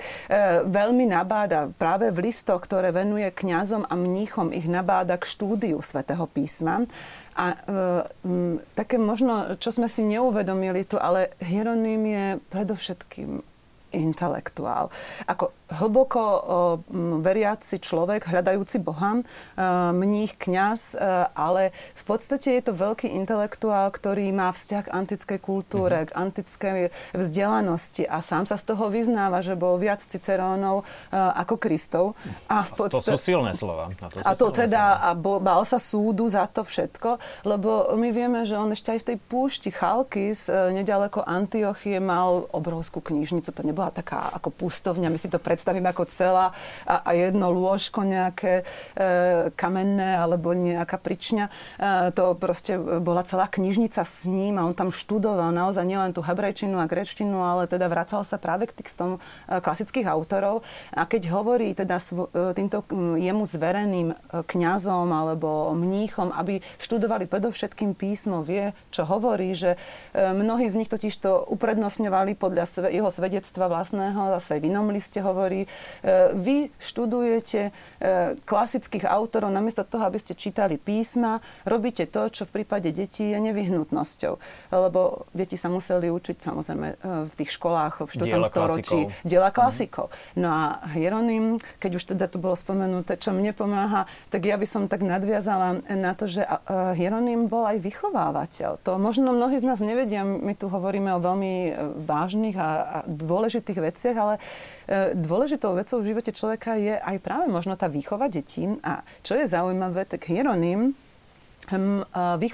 veľmi nabáda práve v listoch, ktoré venuje kňazom a mníchom, ich nabáda k štúdiu svätého písma. A e, m, také možno, čo sme si neuvedomili tu, ale Hieronym je predovšetkým intelektuál. Ako hlboko veriaci človek, hľadajúci Boha, mních, kňaz, ale v podstate je to veľký intelektuál, ktorý má vzťah k antickej kultúre, mm-hmm. k antickej vzdelanosti a sám sa z toho vyznáva, že bol viac Cicerónov ako Kristov. A v podstate... To sú silné slova. A to, a to teda, slova. a bol, sa súdu za to všetko, lebo my vieme, že on ešte aj v tej púšti Chalkis, e, nedaleko Antiochie, mal obrovskú knižnicu. To nebola taká ako pustovňa, my si to predstavíme ako celá a, a jedno lôžko nejaké e, kamenné alebo nejaká pričňa. E, to proste bola celá knižnica s ním a on tam študoval naozaj nielen tú hebrejčinu a grečtinu, ale teda vracal sa práve k textom e, klasických autorov. A keď hovorí teda e, týmto jemu zvereným e, kňazom alebo mníchom, aby študovali predovšetkým písmo, vie, čo hovorí, že mnohí z nich totiž to uprednostňovali podľa jeho svedectva vlastného, zase v inom liste hovorí, vy študujete klasických autorov, namiesto toho, aby ste čítali písma, robíte to, čo v prípade detí je nevyhnutnosťou. Lebo deti sa museli učiť samozrejme v tých školách v 4. storočí diela klasikov. No a Hieronym, keď už teda tu bolo spomenuté, čo mne pomáha, tak ja by som tak nadviazala na to, že Hieronym bol aj vychovávateľ. To možno mnohí z nás nevedia, my tu hovoríme o veľmi e, vážnych a dôležitých veciach, ale e, dôležitou vecou v živote človeka je aj práve možno tá výchova detí. A čo je zaujímavé, tak Hieronym Hm,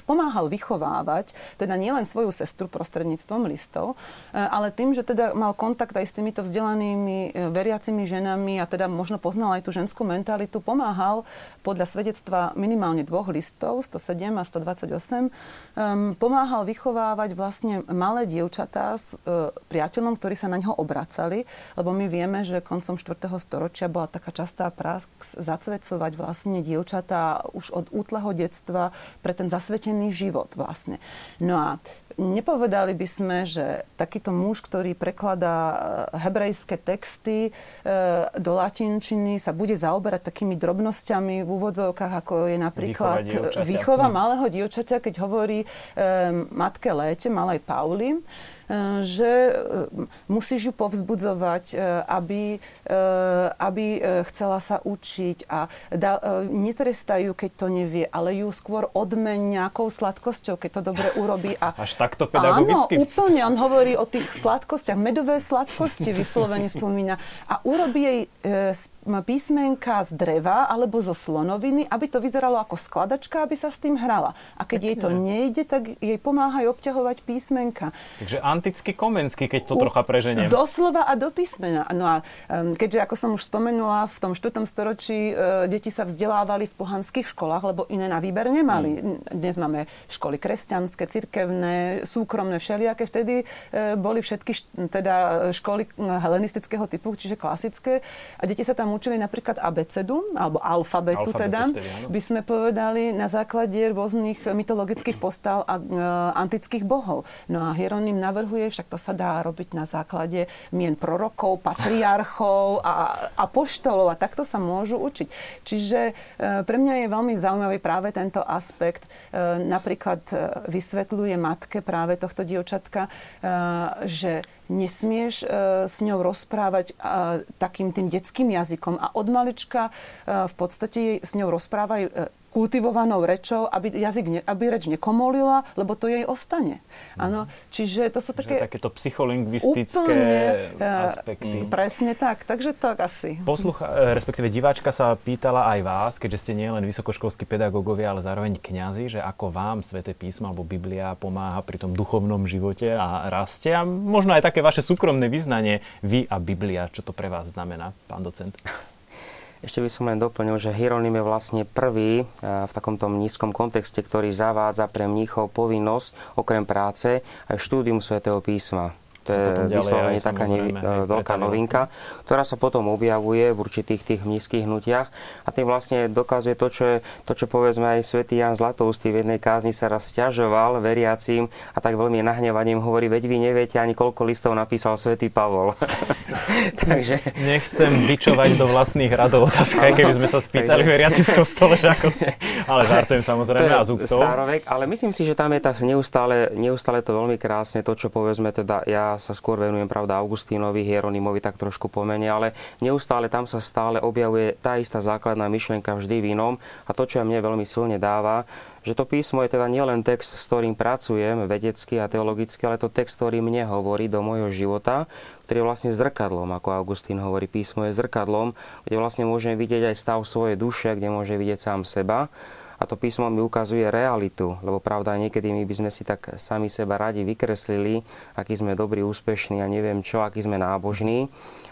pomáhal vychovávať teda nielen svoju sestru prostredníctvom listov, e, ale tým, že teda mal kontakt aj s týmito vzdelanými e, veriacimi ženami a teda možno poznal aj tú ženskú mentalitu, pomáhal podľa svedectva minimálne dvoch listov, 107 a 128, um, pomáhal vychovávať vlastne malé dievčatá s uh, priateľom, ktorí sa na ňo obracali, lebo my vieme, že koncom 4. storočia bola taká častá prax zacvecovať vlastne dievčatá už od útleho detstva pre ten zasvetený život vlastne. No a Nepovedali by sme, že takýto muž, ktorý prekladá e, hebrejské texty e, do latinčiny, sa bude zaoberať takými drobnosťami v úvodzovkách, ako je napríklad výchova, hm. malého dievčaťa, keď hovorí e, matke Léte, malej Pauli, že musíš ju povzbudzovať, aby, aby chcela sa učiť a da, netrestajú, keď to nevie, ale ju skôr odmeň nejakou sladkosťou, keď to dobre urobí. A Až takto pedagogicky? Áno, úplne. On hovorí o tých sladkostiach. Medové sladkosti vyslovene spomína. A urobí jej e, písmenka z dreva alebo zo slonoviny, aby to vyzeralo ako skladačka, aby sa s tým hrala. A keď Pekne. jej to nejde, tak jej pomáhajú obťahovať písmenka. Takže antický Komenský, keď to U, trocha preženiem. Doslova a do písmena. No a um, keďže, ako som už spomenula, v tom 4. storočí uh, deti sa vzdelávali v pohanských školách, lebo iné na výber nemali. Hmm. Dnes máme školy kresťanské, cirkevné, súkromné, všelijaké. Vtedy e, boli všetky teda školy helenistického typu, čiže klasické. A deti sa tam učili napríklad abecedu, alebo alfabetu, alfabetu teda, vtedy, by sme povedali, na základe rôznych mytologických postav a e, antických bohov. No a Hieronym navrhuje, však to sa dá robiť na základe mien prorokov, patriarchov a apoštolov a takto sa môžu učiť. Čiže e, pre mňa je veľmi zaujímavý práve tento aspekt. E, napríklad e, vysvetľuje matke práve tohto dievčatka, že nesmieš s ňou rozprávať takým tým detským jazykom a od malička v podstate jej s ňou rozprávajú kultivovanou rečou, aby, jazyk ne, aby reč nekomolila, lebo to jej ostane. Áno, čiže to sú také... Že takéto psycholingvistické úplne, aspekty. Mm. Presne tak, takže tak asi. Poslucha, e, respektíve diváčka sa pýtala aj vás, keďže ste nie len vysokoškolskí pedagógovia, ale zároveň kňazi, že ako vám Svete písmo alebo Biblia pomáha pri tom duchovnom živote a raste a možno aj také vaše súkromné vyznanie, vy a Biblia, čo to pre vás znamená, pán docent? [LAUGHS] Ešte by som len doplnil, že Hieronym je vlastne prvý eh, v takomto nízkom kontexte, ktorý zavádza pre mníchov povinnosť, okrem práce, aj štúdium svätého písma. To je vyslovene taká nevi, e, veľká novinka, ktorá sa potom objavuje v určitých tých nízkych hnutiach. A tým vlastne dokazuje to, čo, je, to, čo povedzme aj svätý Jan Zlatoustý v jednej kázni sa raz stiažoval veriacím a tak veľmi nahnevaním hovorí, veď vy neviete ani koľko listov napísal svätý Pavol. [LAUGHS] Takže... Nechcem bičovať do vlastných radov otázka, keby sme sa spýtali veriaci v kostole, že ako... [LAUGHS] ale žartujem samozrejme a z Starovek, ale myslím si, že tam je tak neustále, neustále to veľmi krásne, to, čo povedzme teda ja sa skôr venujem, pravda, Augustínovi, Hieronimovi tak trošku pomene, ale neustále tam sa stále objavuje tá istá základná myšlienka vždy v inom. A to, čo mne veľmi silne dáva, že to písmo je teda nielen text, s ktorým pracujem vedecky a teologicky, ale to text, ktorý mne hovorí do môjho života, ktorý je vlastne zrkadlom, ako Augustín hovorí, písmo je zrkadlom, kde vlastne môžem vidieť aj stav svojej duše, kde môže vidieť sám seba a to písmo mi ukazuje realitu, lebo pravda niekedy my by sme si tak sami seba radi vykreslili, aký sme dobrí, úspešní a neviem čo, aký sme nábožní,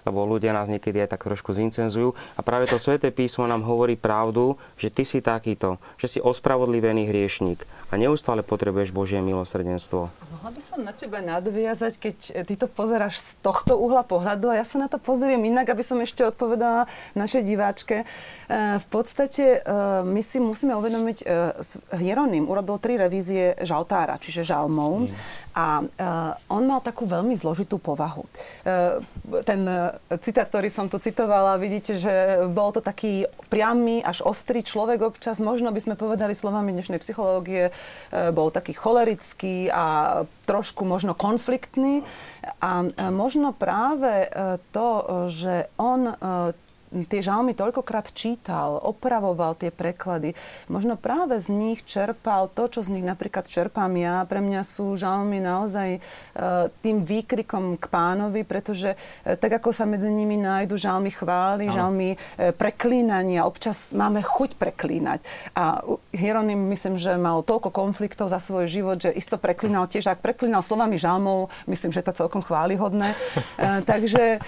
lebo ľudia nás niekedy aj tak trošku zincenzujú. A práve to sväté písmo nám hovorí pravdu, že ty si takýto, že si ospravodlivený hriešník a neustále potrebuješ Božie milosrdenstvo. Mohla by som na teba nadviazať, keď ty to pozeráš z tohto uhla pohľadu a ja sa na to pozriem inak, aby som ešte odpovedala našej diváčke. E, v podstate e, my si musíme uvedomiť, uh, Hieronym urobil tri revízie žaltára, čiže žalmov. Mm. A uh, on mal takú veľmi zložitú povahu. Uh, ten uh, citát, ktorý som tu citovala, vidíte, že bol to taký priamy až ostrý človek občas. Možno by sme povedali slovami dnešnej psychológie, uh, bol taký cholerický a trošku možno konfliktný. A uh, možno práve uh, to, že on uh, tie žalmy toľkokrát čítal, opravoval tie preklady. Možno práve z nich čerpal to, čo z nich napríklad čerpám ja. Pre mňa sú žalmy naozaj e, tým výkrikom k pánovi, pretože e, tak ako sa medzi nimi nájdu žalmy chvály, no. žalmy e, preklínania, občas máme chuť preklínať. A Hieronym myslím, že mal toľko konfliktov za svoj život, že isto preklínal tiež. Ak preklínal slovami žalmov, myslím, že to celkom chválihodné. Takže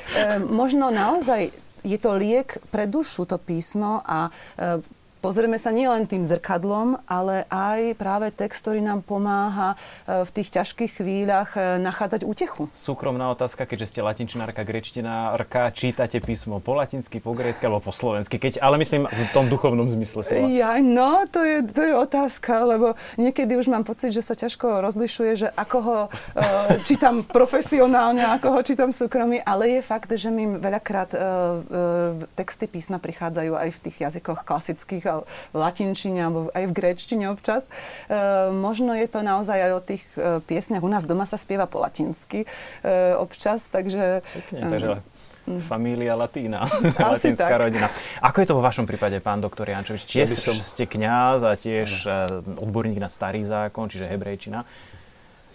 možno naozaj je to liek pre dušu, to písmo a e, pozrieme sa nielen tým zrkadlom, ale aj práve text, ktorý nám pomáha e, v tých ťažkých chvíľach e, nachádzať útechu. Súkromná otázka, keďže ste latinčinárka, grečtinárka, čítate písmo po latinsky, po grécky alebo po slovensky, keď, ale myslím v tom duchovnom zmysle slova. Ja, no, to je, to je otázka, lebo niekedy už mám pocit, že sa ťažko rozlišuje, že ako ho uh, [LAUGHS] čítam profesionálne, ako ho čítam súkromí, ale je fakt, že mi veľakrát uh, uh, texty písma prichádzajú aj v tých jazykoch klasických v latinčine alebo aj v gréčtine občas. E, možno je to naozaj aj o tých e, piesniach. U nás doma sa spieva po latinsky e, občas, takže... Pekne, takže Família latína, [LAUGHS] latinská tak. rodina. Ako je to vo vašom prípade, pán doktor Jančovič? Tiež ja som... ste kňaz a tiež odborník na starý zákon, čiže hebrejčina.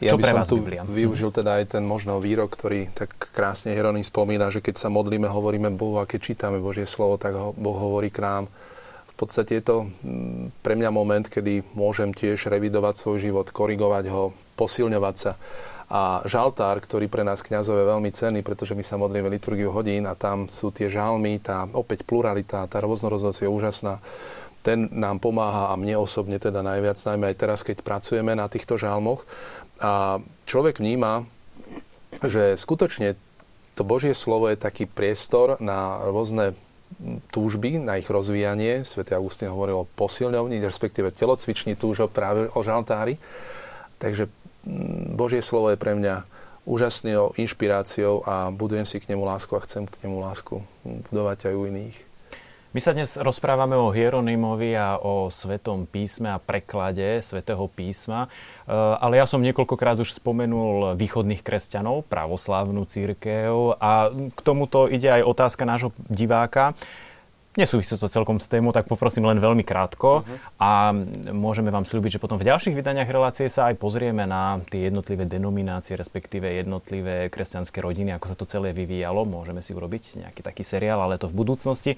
Ja Čo by som tu Biblia? využil teda aj ten možno výrok, ktorý tak krásne Hieronym spomína, že keď sa modlíme, hovoríme Bohu a keď čítame Božie slovo, tak Boh hovorí k nám. V podstate je to mm, pre mňa moment, kedy môžem tiež revidovať svoj život, korigovať ho, posilňovať sa. A žaltár, ktorý pre nás kňazov je veľmi cenný, pretože my sa modlíme liturgiu hodín a tam sú tie žalmy, tá opäť pluralita, tá rôznorodosť je úžasná. Ten nám pomáha a mne osobne teda najviac, najmä aj teraz, keď pracujeme na týchto žalmoch. A človek vníma, že skutočne to Božie slovo je taký priestor na rôzne túžby na ich rozvíjanie. Svetý Augustín hovoril o posilňovni, respektíve telocvični túžo práve o žaltári. Takže mm, Božie slovo je pre mňa úžasnou inšpiráciou a budujem si k nemu lásku a chcem k nemu lásku budovať aj u iných. My sa dnes rozprávame o Hieronymovi a o Svetom písme a preklade Svetého písma, e, ale ja som niekoľkokrát už spomenul východných kresťanov, pravoslávnu církev a k tomuto ide aj otázka nášho diváka nesúvisí to celkom s tému, tak poprosím len veľmi krátko uh-huh. a môžeme vám slúbiť, že potom v ďalších vydaniach relácie sa aj pozrieme na tie jednotlivé denominácie, respektíve jednotlivé kresťanské rodiny, ako sa to celé vyvíjalo. Môžeme si urobiť nejaký taký seriál, ale to v budúcnosti.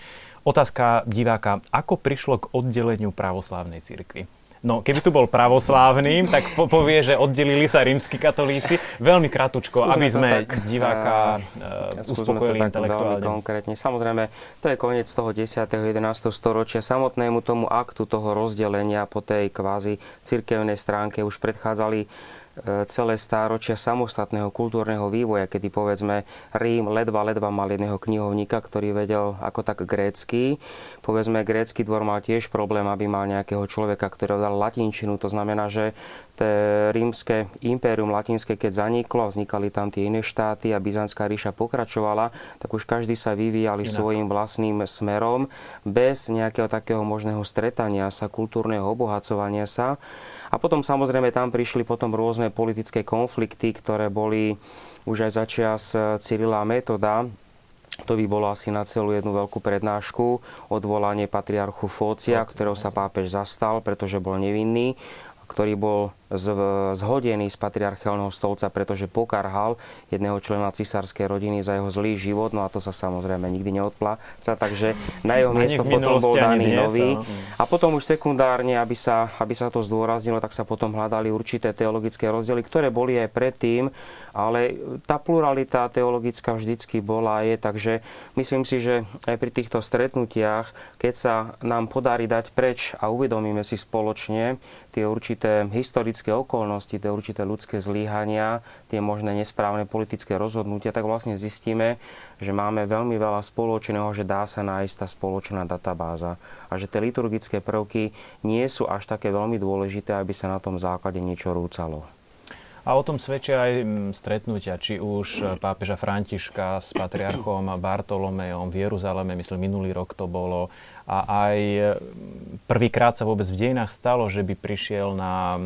Otázka diváka, ako prišlo k oddeleniu pravoslávnej cirkvi? No, keby tu bol pravoslávny, tak po- povie, že oddelili sa rímsky katolíci. Veľmi kratučko, skúsme aby sme tak, diváka uh, uspokojili intelektuálne. konkrétne. Samozrejme, to je koniec toho 10. 11. storočia. Samotnému tomu aktu toho rozdelenia po tej kvázi cirkevnej stránke už predchádzali celé stáročia samostatného kultúrneho vývoja, kedy povedzme Rím ledva, ledva mal jedného knihovníka, ktorý vedel ako tak grécky. Povedzme, grécky dvor mal tiež problém, aby mal nejakého človeka, ktorý dal latinčinu. To znamená, že rímske impérium latinské, keď zaniklo vznikali tam tie iné štáty a Byzantská ríša pokračovala, tak už každý sa vyvíjali Inak. svojim vlastným smerom bez nejakého takého možného stretania sa, kultúrneho obohacovania sa. A potom samozrejme tam prišli potom rôzne politické konflikty, ktoré boli už aj začias Cyrila Metoda, to by bolo asi na celú jednu veľkú prednášku, odvolanie patriarchu Fócia, ktorého sa pápež zastal, pretože bol nevinný ktorý bol zhodený z patriarchálneho stolca, pretože pokarhal jedného člena cisárskej rodiny za jeho zlý život, no a to sa samozrejme nikdy neodpláca, takže na jeho miesto potom bol daný nový. A potom už sekundárne, aby sa, aby sa to zdôraznilo, tak sa potom hľadali určité teologické rozdiely, ktoré boli aj predtým, ale tá pluralita teologická vždycky bola a je, takže myslím si, že aj pri týchto stretnutiach, keď sa nám podarí dať preč a uvedomíme si spoločne tie určité historické okolnosti, tie určité ľudské zlíhania, tie možné nesprávne politické rozhodnutia, tak vlastne zistíme, že máme veľmi veľa spoločného, že dá sa nájsť tá spoločná databáza a že tie liturgické prvky nie sú až také veľmi dôležité, aby sa na tom základe niečo rúcalo. A o tom svedčia aj stretnutia, či už pápeža Františka s patriarchom Bartolomejom v Jeruzaleme, myslím, minulý rok to bolo, a aj prvýkrát sa vôbec v dejinách stalo, že by prišiel na e,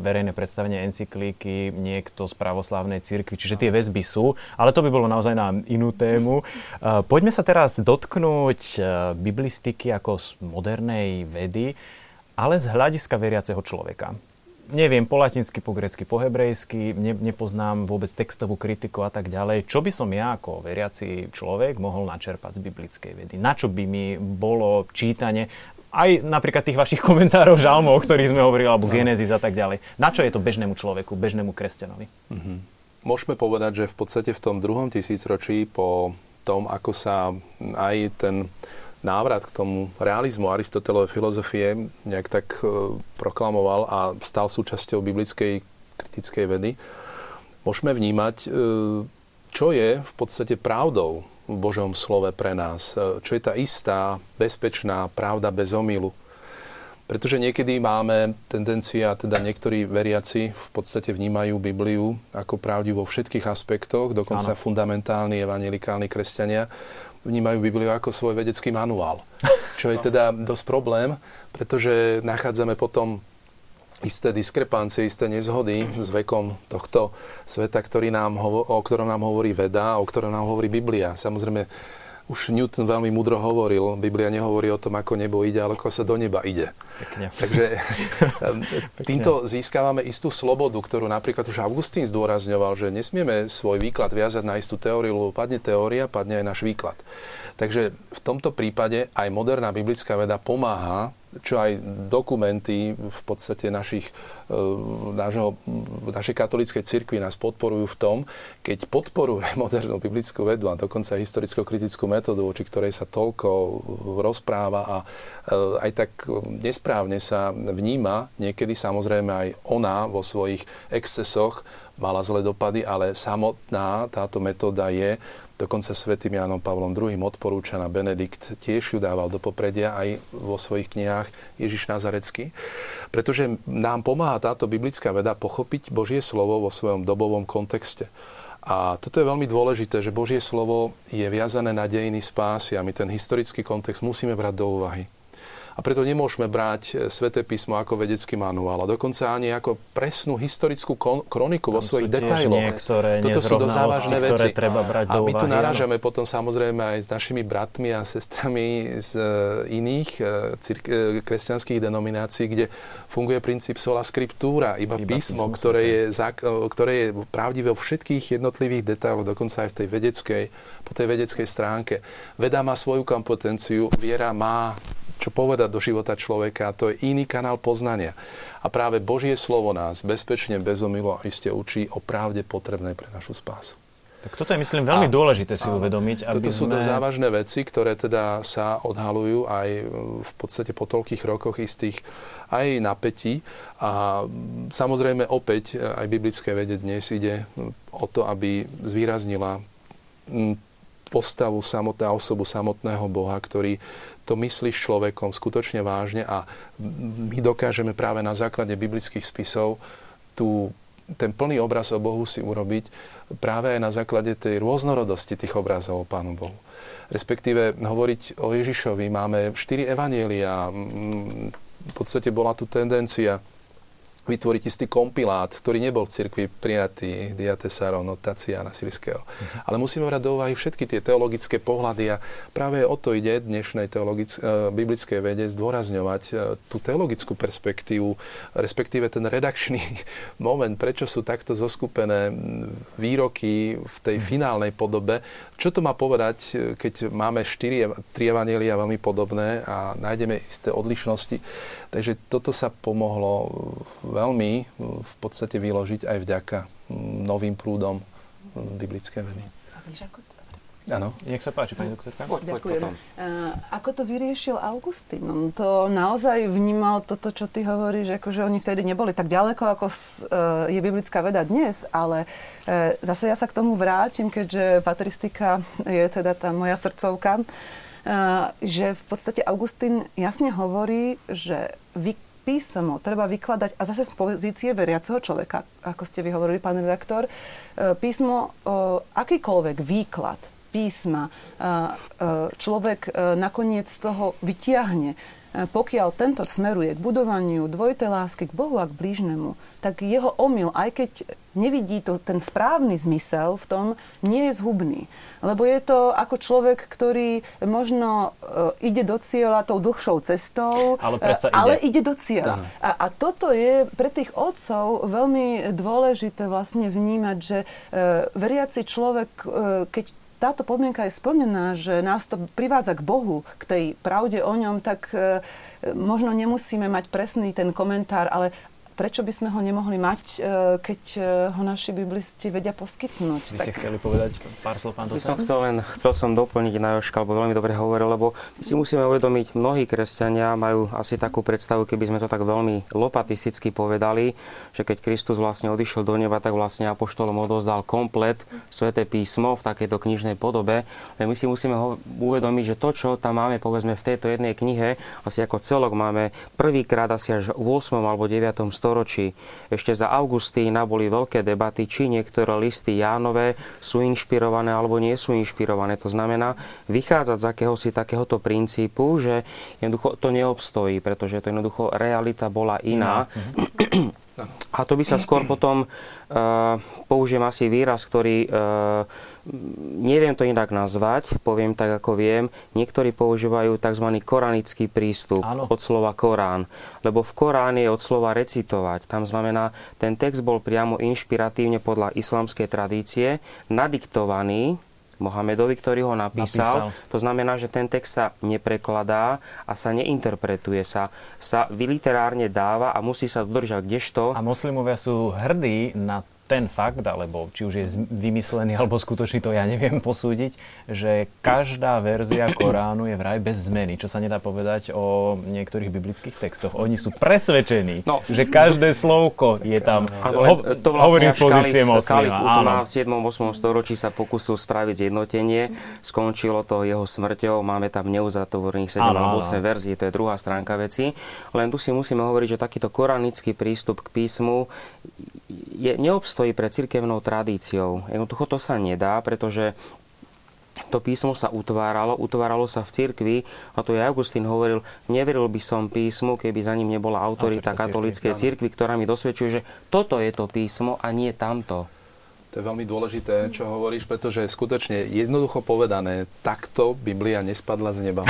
verejné predstavenie encyklíky niekto z pravoslávnej cirkvi. Čiže tie väzby sú, ale to by bolo naozaj na inú tému. E, poďme sa teraz dotknúť e, biblistiky ako modernej vedy, ale z hľadiska veriaceho človeka neviem po latinsky, po grecky, po hebrejsky, ne, nepoznám vôbec textovú kritiku a tak ďalej. Čo by som ja ako veriaci človek mohol načerpať z biblickej vedy? Na čo by mi bolo čítanie? Aj napríklad tých vašich komentárov žalmov, o ktorých sme hovorili, alebo Genesis a tak ďalej. Na čo je to bežnému človeku, bežnému kresťanovi? Mm-hmm. Môžeme povedať, že v podstate v tom druhom tisícročí po tom, ako sa aj ten návrat k tomu realizmu Aristotelovej filozofie nejak tak e, proklamoval a stal súčasťou biblickej kritickej vedy, môžeme vnímať, e, čo je v podstate pravdou v Božom slove pre nás. E, čo je tá istá, bezpečná pravda bez omylu. Pretože niekedy máme tendencia, teda niektorí veriaci v podstate vnímajú Bibliu ako pravdu vo všetkých aspektoch, dokonca ano. fundamentálni evangelikálni kresťania vnímajú Bibliu ako svoj vedecký manuál. [LAUGHS] Čo je teda dosť problém, pretože nachádzame potom isté diskrepancie, isté nezhody s vekom tohto sveta, ktorý nám, o ktorom nám hovorí veda, o ktorom nám hovorí Biblia. Samozrejme, už Newton veľmi mudro hovoril, Biblia nehovorí o tom, ako nebo ide, ale ako sa do neba ide. Pekne. Takže [LAUGHS] týmto získavame istú slobodu, ktorú napríklad už Augustín zdôrazňoval, že nesmieme svoj výklad viazať na istú teóriu, lebo padne teória, padne aj náš výklad. Takže v tomto prípade aj moderná biblická veda pomáha čo aj dokumenty v podstate našich, e, nášho, našej katolíckej cirkvi nás podporujú v tom, keď podporuje [LAUGHS] modernú biblickú vedu a dokonca historicko-kritickú metódu, voči ktorej sa toľko rozpráva a e, aj tak nesprávne sa vníma, niekedy samozrejme aj ona vo svojich excesoch mala zlé dopady, ale samotná táto metóda je Dokonca svätým Jánom Pavlom II odporúčaná Benedikt tiež ju dával do popredia aj vo svojich knihách Ježiš Nazarecký, pretože nám pomáha táto biblická veda pochopiť Božie slovo vo svojom dobovom kontexte. A toto je veľmi dôležité, že Božie slovo je viazané na dejiny spásy a my ten historický kontext musíme brať do úvahy. A preto nemôžeme brať e, Sveté písmo ako vedecký manuál a dokonca ani ako presnú historickú kroniku Tam vo svojich detailoch. Toto sú dosť závažné veci. Ktoré treba brať a do my tu narážame áno. potom samozrejme aj s našimi bratmi a sestrami z e, iných e, cirk- kresťanských denominácií, kde funguje princíp sola scriptura, iba, iba písmo, písmo ktoré, je, ktoré je pravdivé vo všetkých jednotlivých detailoch, dokonca aj v tej vedeckej, po tej vedeckej stránke. Veda má svoju kompetenciu, viera má čo povedať do života človeka. To je iný kanál poznania. A práve Božie slovo nás bezpečne, bez omilu a iste učí o pravde potrebnej pre našu spásu. Tak toto je, myslím, veľmi a, dôležité si uvedomiť. Aby toto sú sme... závažné veci, ktoré teda sa odhalujú aj v podstate po toľkých rokoch istých aj napätí. A samozrejme opäť aj biblické vede dnes ide o to, aby zvýraznila postavu samotného osobu samotného Boha, ktorý to myslí s človekom skutočne vážne a my dokážeme práve na základe biblických spisov tú, ten plný obraz o Bohu si urobiť práve aj na základe tej rôznorodosti tých obrazov o Pánu Bohu. Respektíve hovoriť o Ježišovi máme štyri evanielia. V podstate bola tu tendencia vytvoriť istý kompilát, ktorý nebol v cirkvi prijatý Diatesárov no Taciana Sirského. Uh-huh. Ale musíme brať do úvahy všetky tie teologické pohľady a práve o to ide dnešnej teologic- uh, biblickej vede zdôrazňovať uh, tú teologickú perspektívu, respektíve ten redakčný [LAUGHS] moment, prečo sú takto zoskupené výroky v tej uh-huh. finálnej podobe. Čo to má povedať, e, keď máme štyri, tri evanielia veľmi podobné a nájdeme isté odlišnosti. Takže toto sa pomohlo veľmi v podstate vyložiť aj vďaka novým prúdom biblické vedy. Áno. Nech sa páči, pani doktorka. Ďakujem. Ako to vyriešil Augustín? On to naozaj vnímal toto, čo ty hovoríš, ako že oni vtedy neboli tak ďaleko, ako e, je biblická veda dnes, ale e, zase ja sa k tomu vrátim, keďže patristika je teda tá moja srdcovka, e, že v podstate Augustín jasne hovorí, že vy písmo treba vykladať, a zase z pozície veriaceho človeka, ako ste vyhovorili, pán redaktor, písmo, akýkoľvek výklad písma e, e, človek nakoniec z toho vytiahne, pokiaľ tento smeruje k budovaniu dvojitej lásky k Bohu a k blížnemu, tak jeho omyl, aj keď nevidí to, ten správny zmysel v tom, nie je zhubný. Lebo je to ako človek, ktorý možno uh, ide do cieľa tou dlhšou cestou, ale, uh, ale ide. ide do cieľa. A, a toto je pre tých otcov veľmi dôležité vlastne vnímať, že uh, veriaci človek, uh, keď táto podmienka je splnená, že nás to privádza k Bohu, k tej pravde o ňom, tak e, možno nemusíme mať presný ten komentár, ale prečo by sme ho nemohli mať, e, keď e, ho naši biblisti vedia poskytnúť. Vy tak... ste chceli povedať pár slov, pán By som chcel len, chcel som doplniť na Joška, lebo veľmi dobre hovoril, lebo my si musíme uvedomiť, mnohí kresťania majú asi takú predstavu, keby sme to tak veľmi lopatisticky povedali, že keď Kristus vlastne odišiel do neba, tak vlastne apoštolom odozdal komplet sväté písmo v takejto knižnej podobe. Ale my si musíme ho uvedomiť, že to, čo tam máme, povedzme, v tejto jednej knihe, asi ako celok máme prvýkrát asi až v 8. alebo 9 storočí. Ešte za Augustína boli veľké debaty, či niektoré listy Jánové sú inšpirované alebo nie sú inšpirované. To znamená vychádzať z akéhosi takéhoto princípu, že jednoducho to neobstojí, pretože to jednoducho realita bola iná. No. [CLEARS THROAT] A to by sa skôr potom, uh, použijem asi výraz, ktorý uh, neviem to inak nazvať, poviem tak ako viem, niektorí používajú tzv. koranický prístup Áno. od slova Korán. Lebo v Korán je od slova recitovať. Tam znamená, ten text bol priamo inšpiratívne podľa islamskej tradície nadiktovaný Mohamedovi, ktorý ho napísal. napísal. To znamená, že ten text sa neprekladá a sa neinterpretuje, sa, sa vyliterárne dáva a musí sa dodržať. Kdežto... A moslimovia sú hrdí na ten fakt, alebo či už je vymyslený alebo skutočný, to ja neviem posúdiť, že každá verzia Koránu je vraj bez zmeny, čo sa nedá povedať o niektorých biblických textoch. Oni sú presvedčení, no. že každé slovko je tam. Ho, to vlastne hovorím z pozície. Kalif v 7. 8. storočí sa pokusil spraviť zjednotenie, skončilo to jeho smrťou, máme tam neuzatvorených 7 alebo 8 verzií, to je druhá stránka veci. Len tu si musíme hovoriť, že takýto koranický prístup k písmu je, neobstojí pre cirkevnou tradíciou. Jednoducho to sa nedá, pretože to písmo sa utváralo, utváralo sa v cirkvi a to je Augustín hovoril, neveril by som písmu, keby za ním nebola autorita katolíckej cirkvi, ktorá mi dosvedčuje, že toto je to písmo a nie tamto. To je veľmi dôležité, čo hovoríš, pretože skutočne jednoducho povedané, takto Biblia nespadla z neba.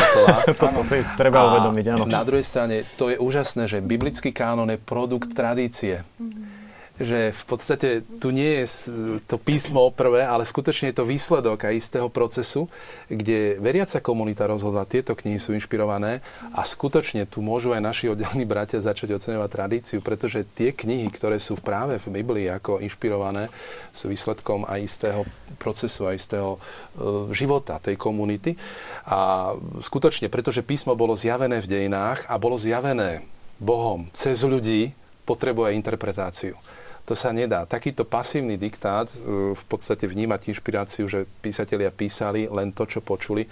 Toto [LAUGHS] si treba uvedomiť, áno. Na druhej strane, to je úžasné, že biblický kánon je produkt tradície. Mm-hmm že v podstate tu nie je to písmo prvé, ale skutočne je to výsledok aj istého procesu, kde veriaca komunita rozhodla, tieto knihy sú inšpirované a skutočne tu môžu aj naši oddelní bratia začať oceňovať tradíciu, pretože tie knihy, ktoré sú práve v Biblii ako inšpirované, sú výsledkom aj istého procesu, aj istého uh, života tej komunity. A skutočne, pretože písmo bolo zjavené v dejinách a bolo zjavené Bohom cez ľudí, potrebuje interpretáciu. To sa nedá. Takýto pasívny diktát e, v podstate vnímať inšpiráciu, že písatelia písali len to, čo počuli.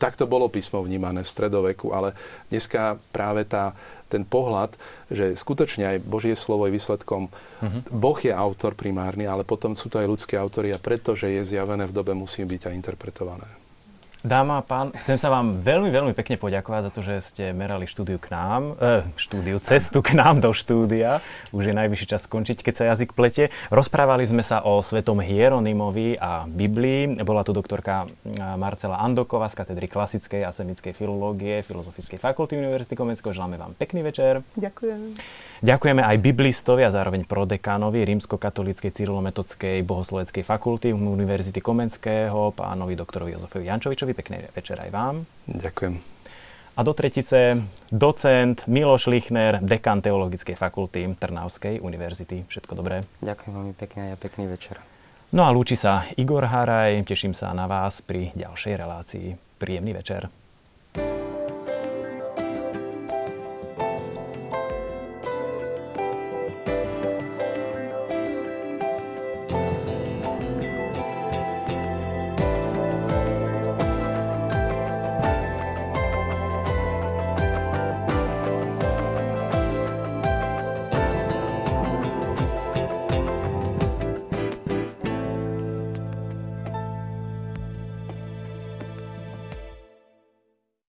Takto bolo písmo vnímané v stredoveku, ale dneska práve tá, ten pohľad, že skutočne aj Božie slovo je výsledkom, uh-huh. Boh je autor primárny, ale potom sú to aj ľudské autory a pretože je zjavené v dobe, musí byť aj interpretované. Dáma a pán, chcem sa vám veľmi, veľmi pekne poďakovať za to, že ste merali štúdiu k nám, e, štúdiu, cestu k nám do štúdia. Už je najvyšší čas skončiť, keď sa jazyk plete. Rozprávali sme sa o svetom Hieronymovi a Biblii. Bola tu doktorka Marcela Andoková z katedry klasickej a semickej filológie Filozofickej fakulty Univerzity Komenského. Želáme vám pekný večer. Ďakujem. Ďakujeme aj biblistovi a zároveň prodekánovi Rímsko-katolíckej cyrilometodskej bohosloveckej fakulty Univerzity Komenského, pánovi doktorovi Jozefovi Jančovičovi. Pekný večer aj vám. Ďakujem. A do tretice docent Miloš Lichner, dekan Teologickej fakulty Trnavskej univerzity. Všetko dobré. Ďakujem veľmi pekne a pekný večer. No a lúči sa Igor Haraj, teším sa na vás pri ďalšej relácii. Príjemný večer.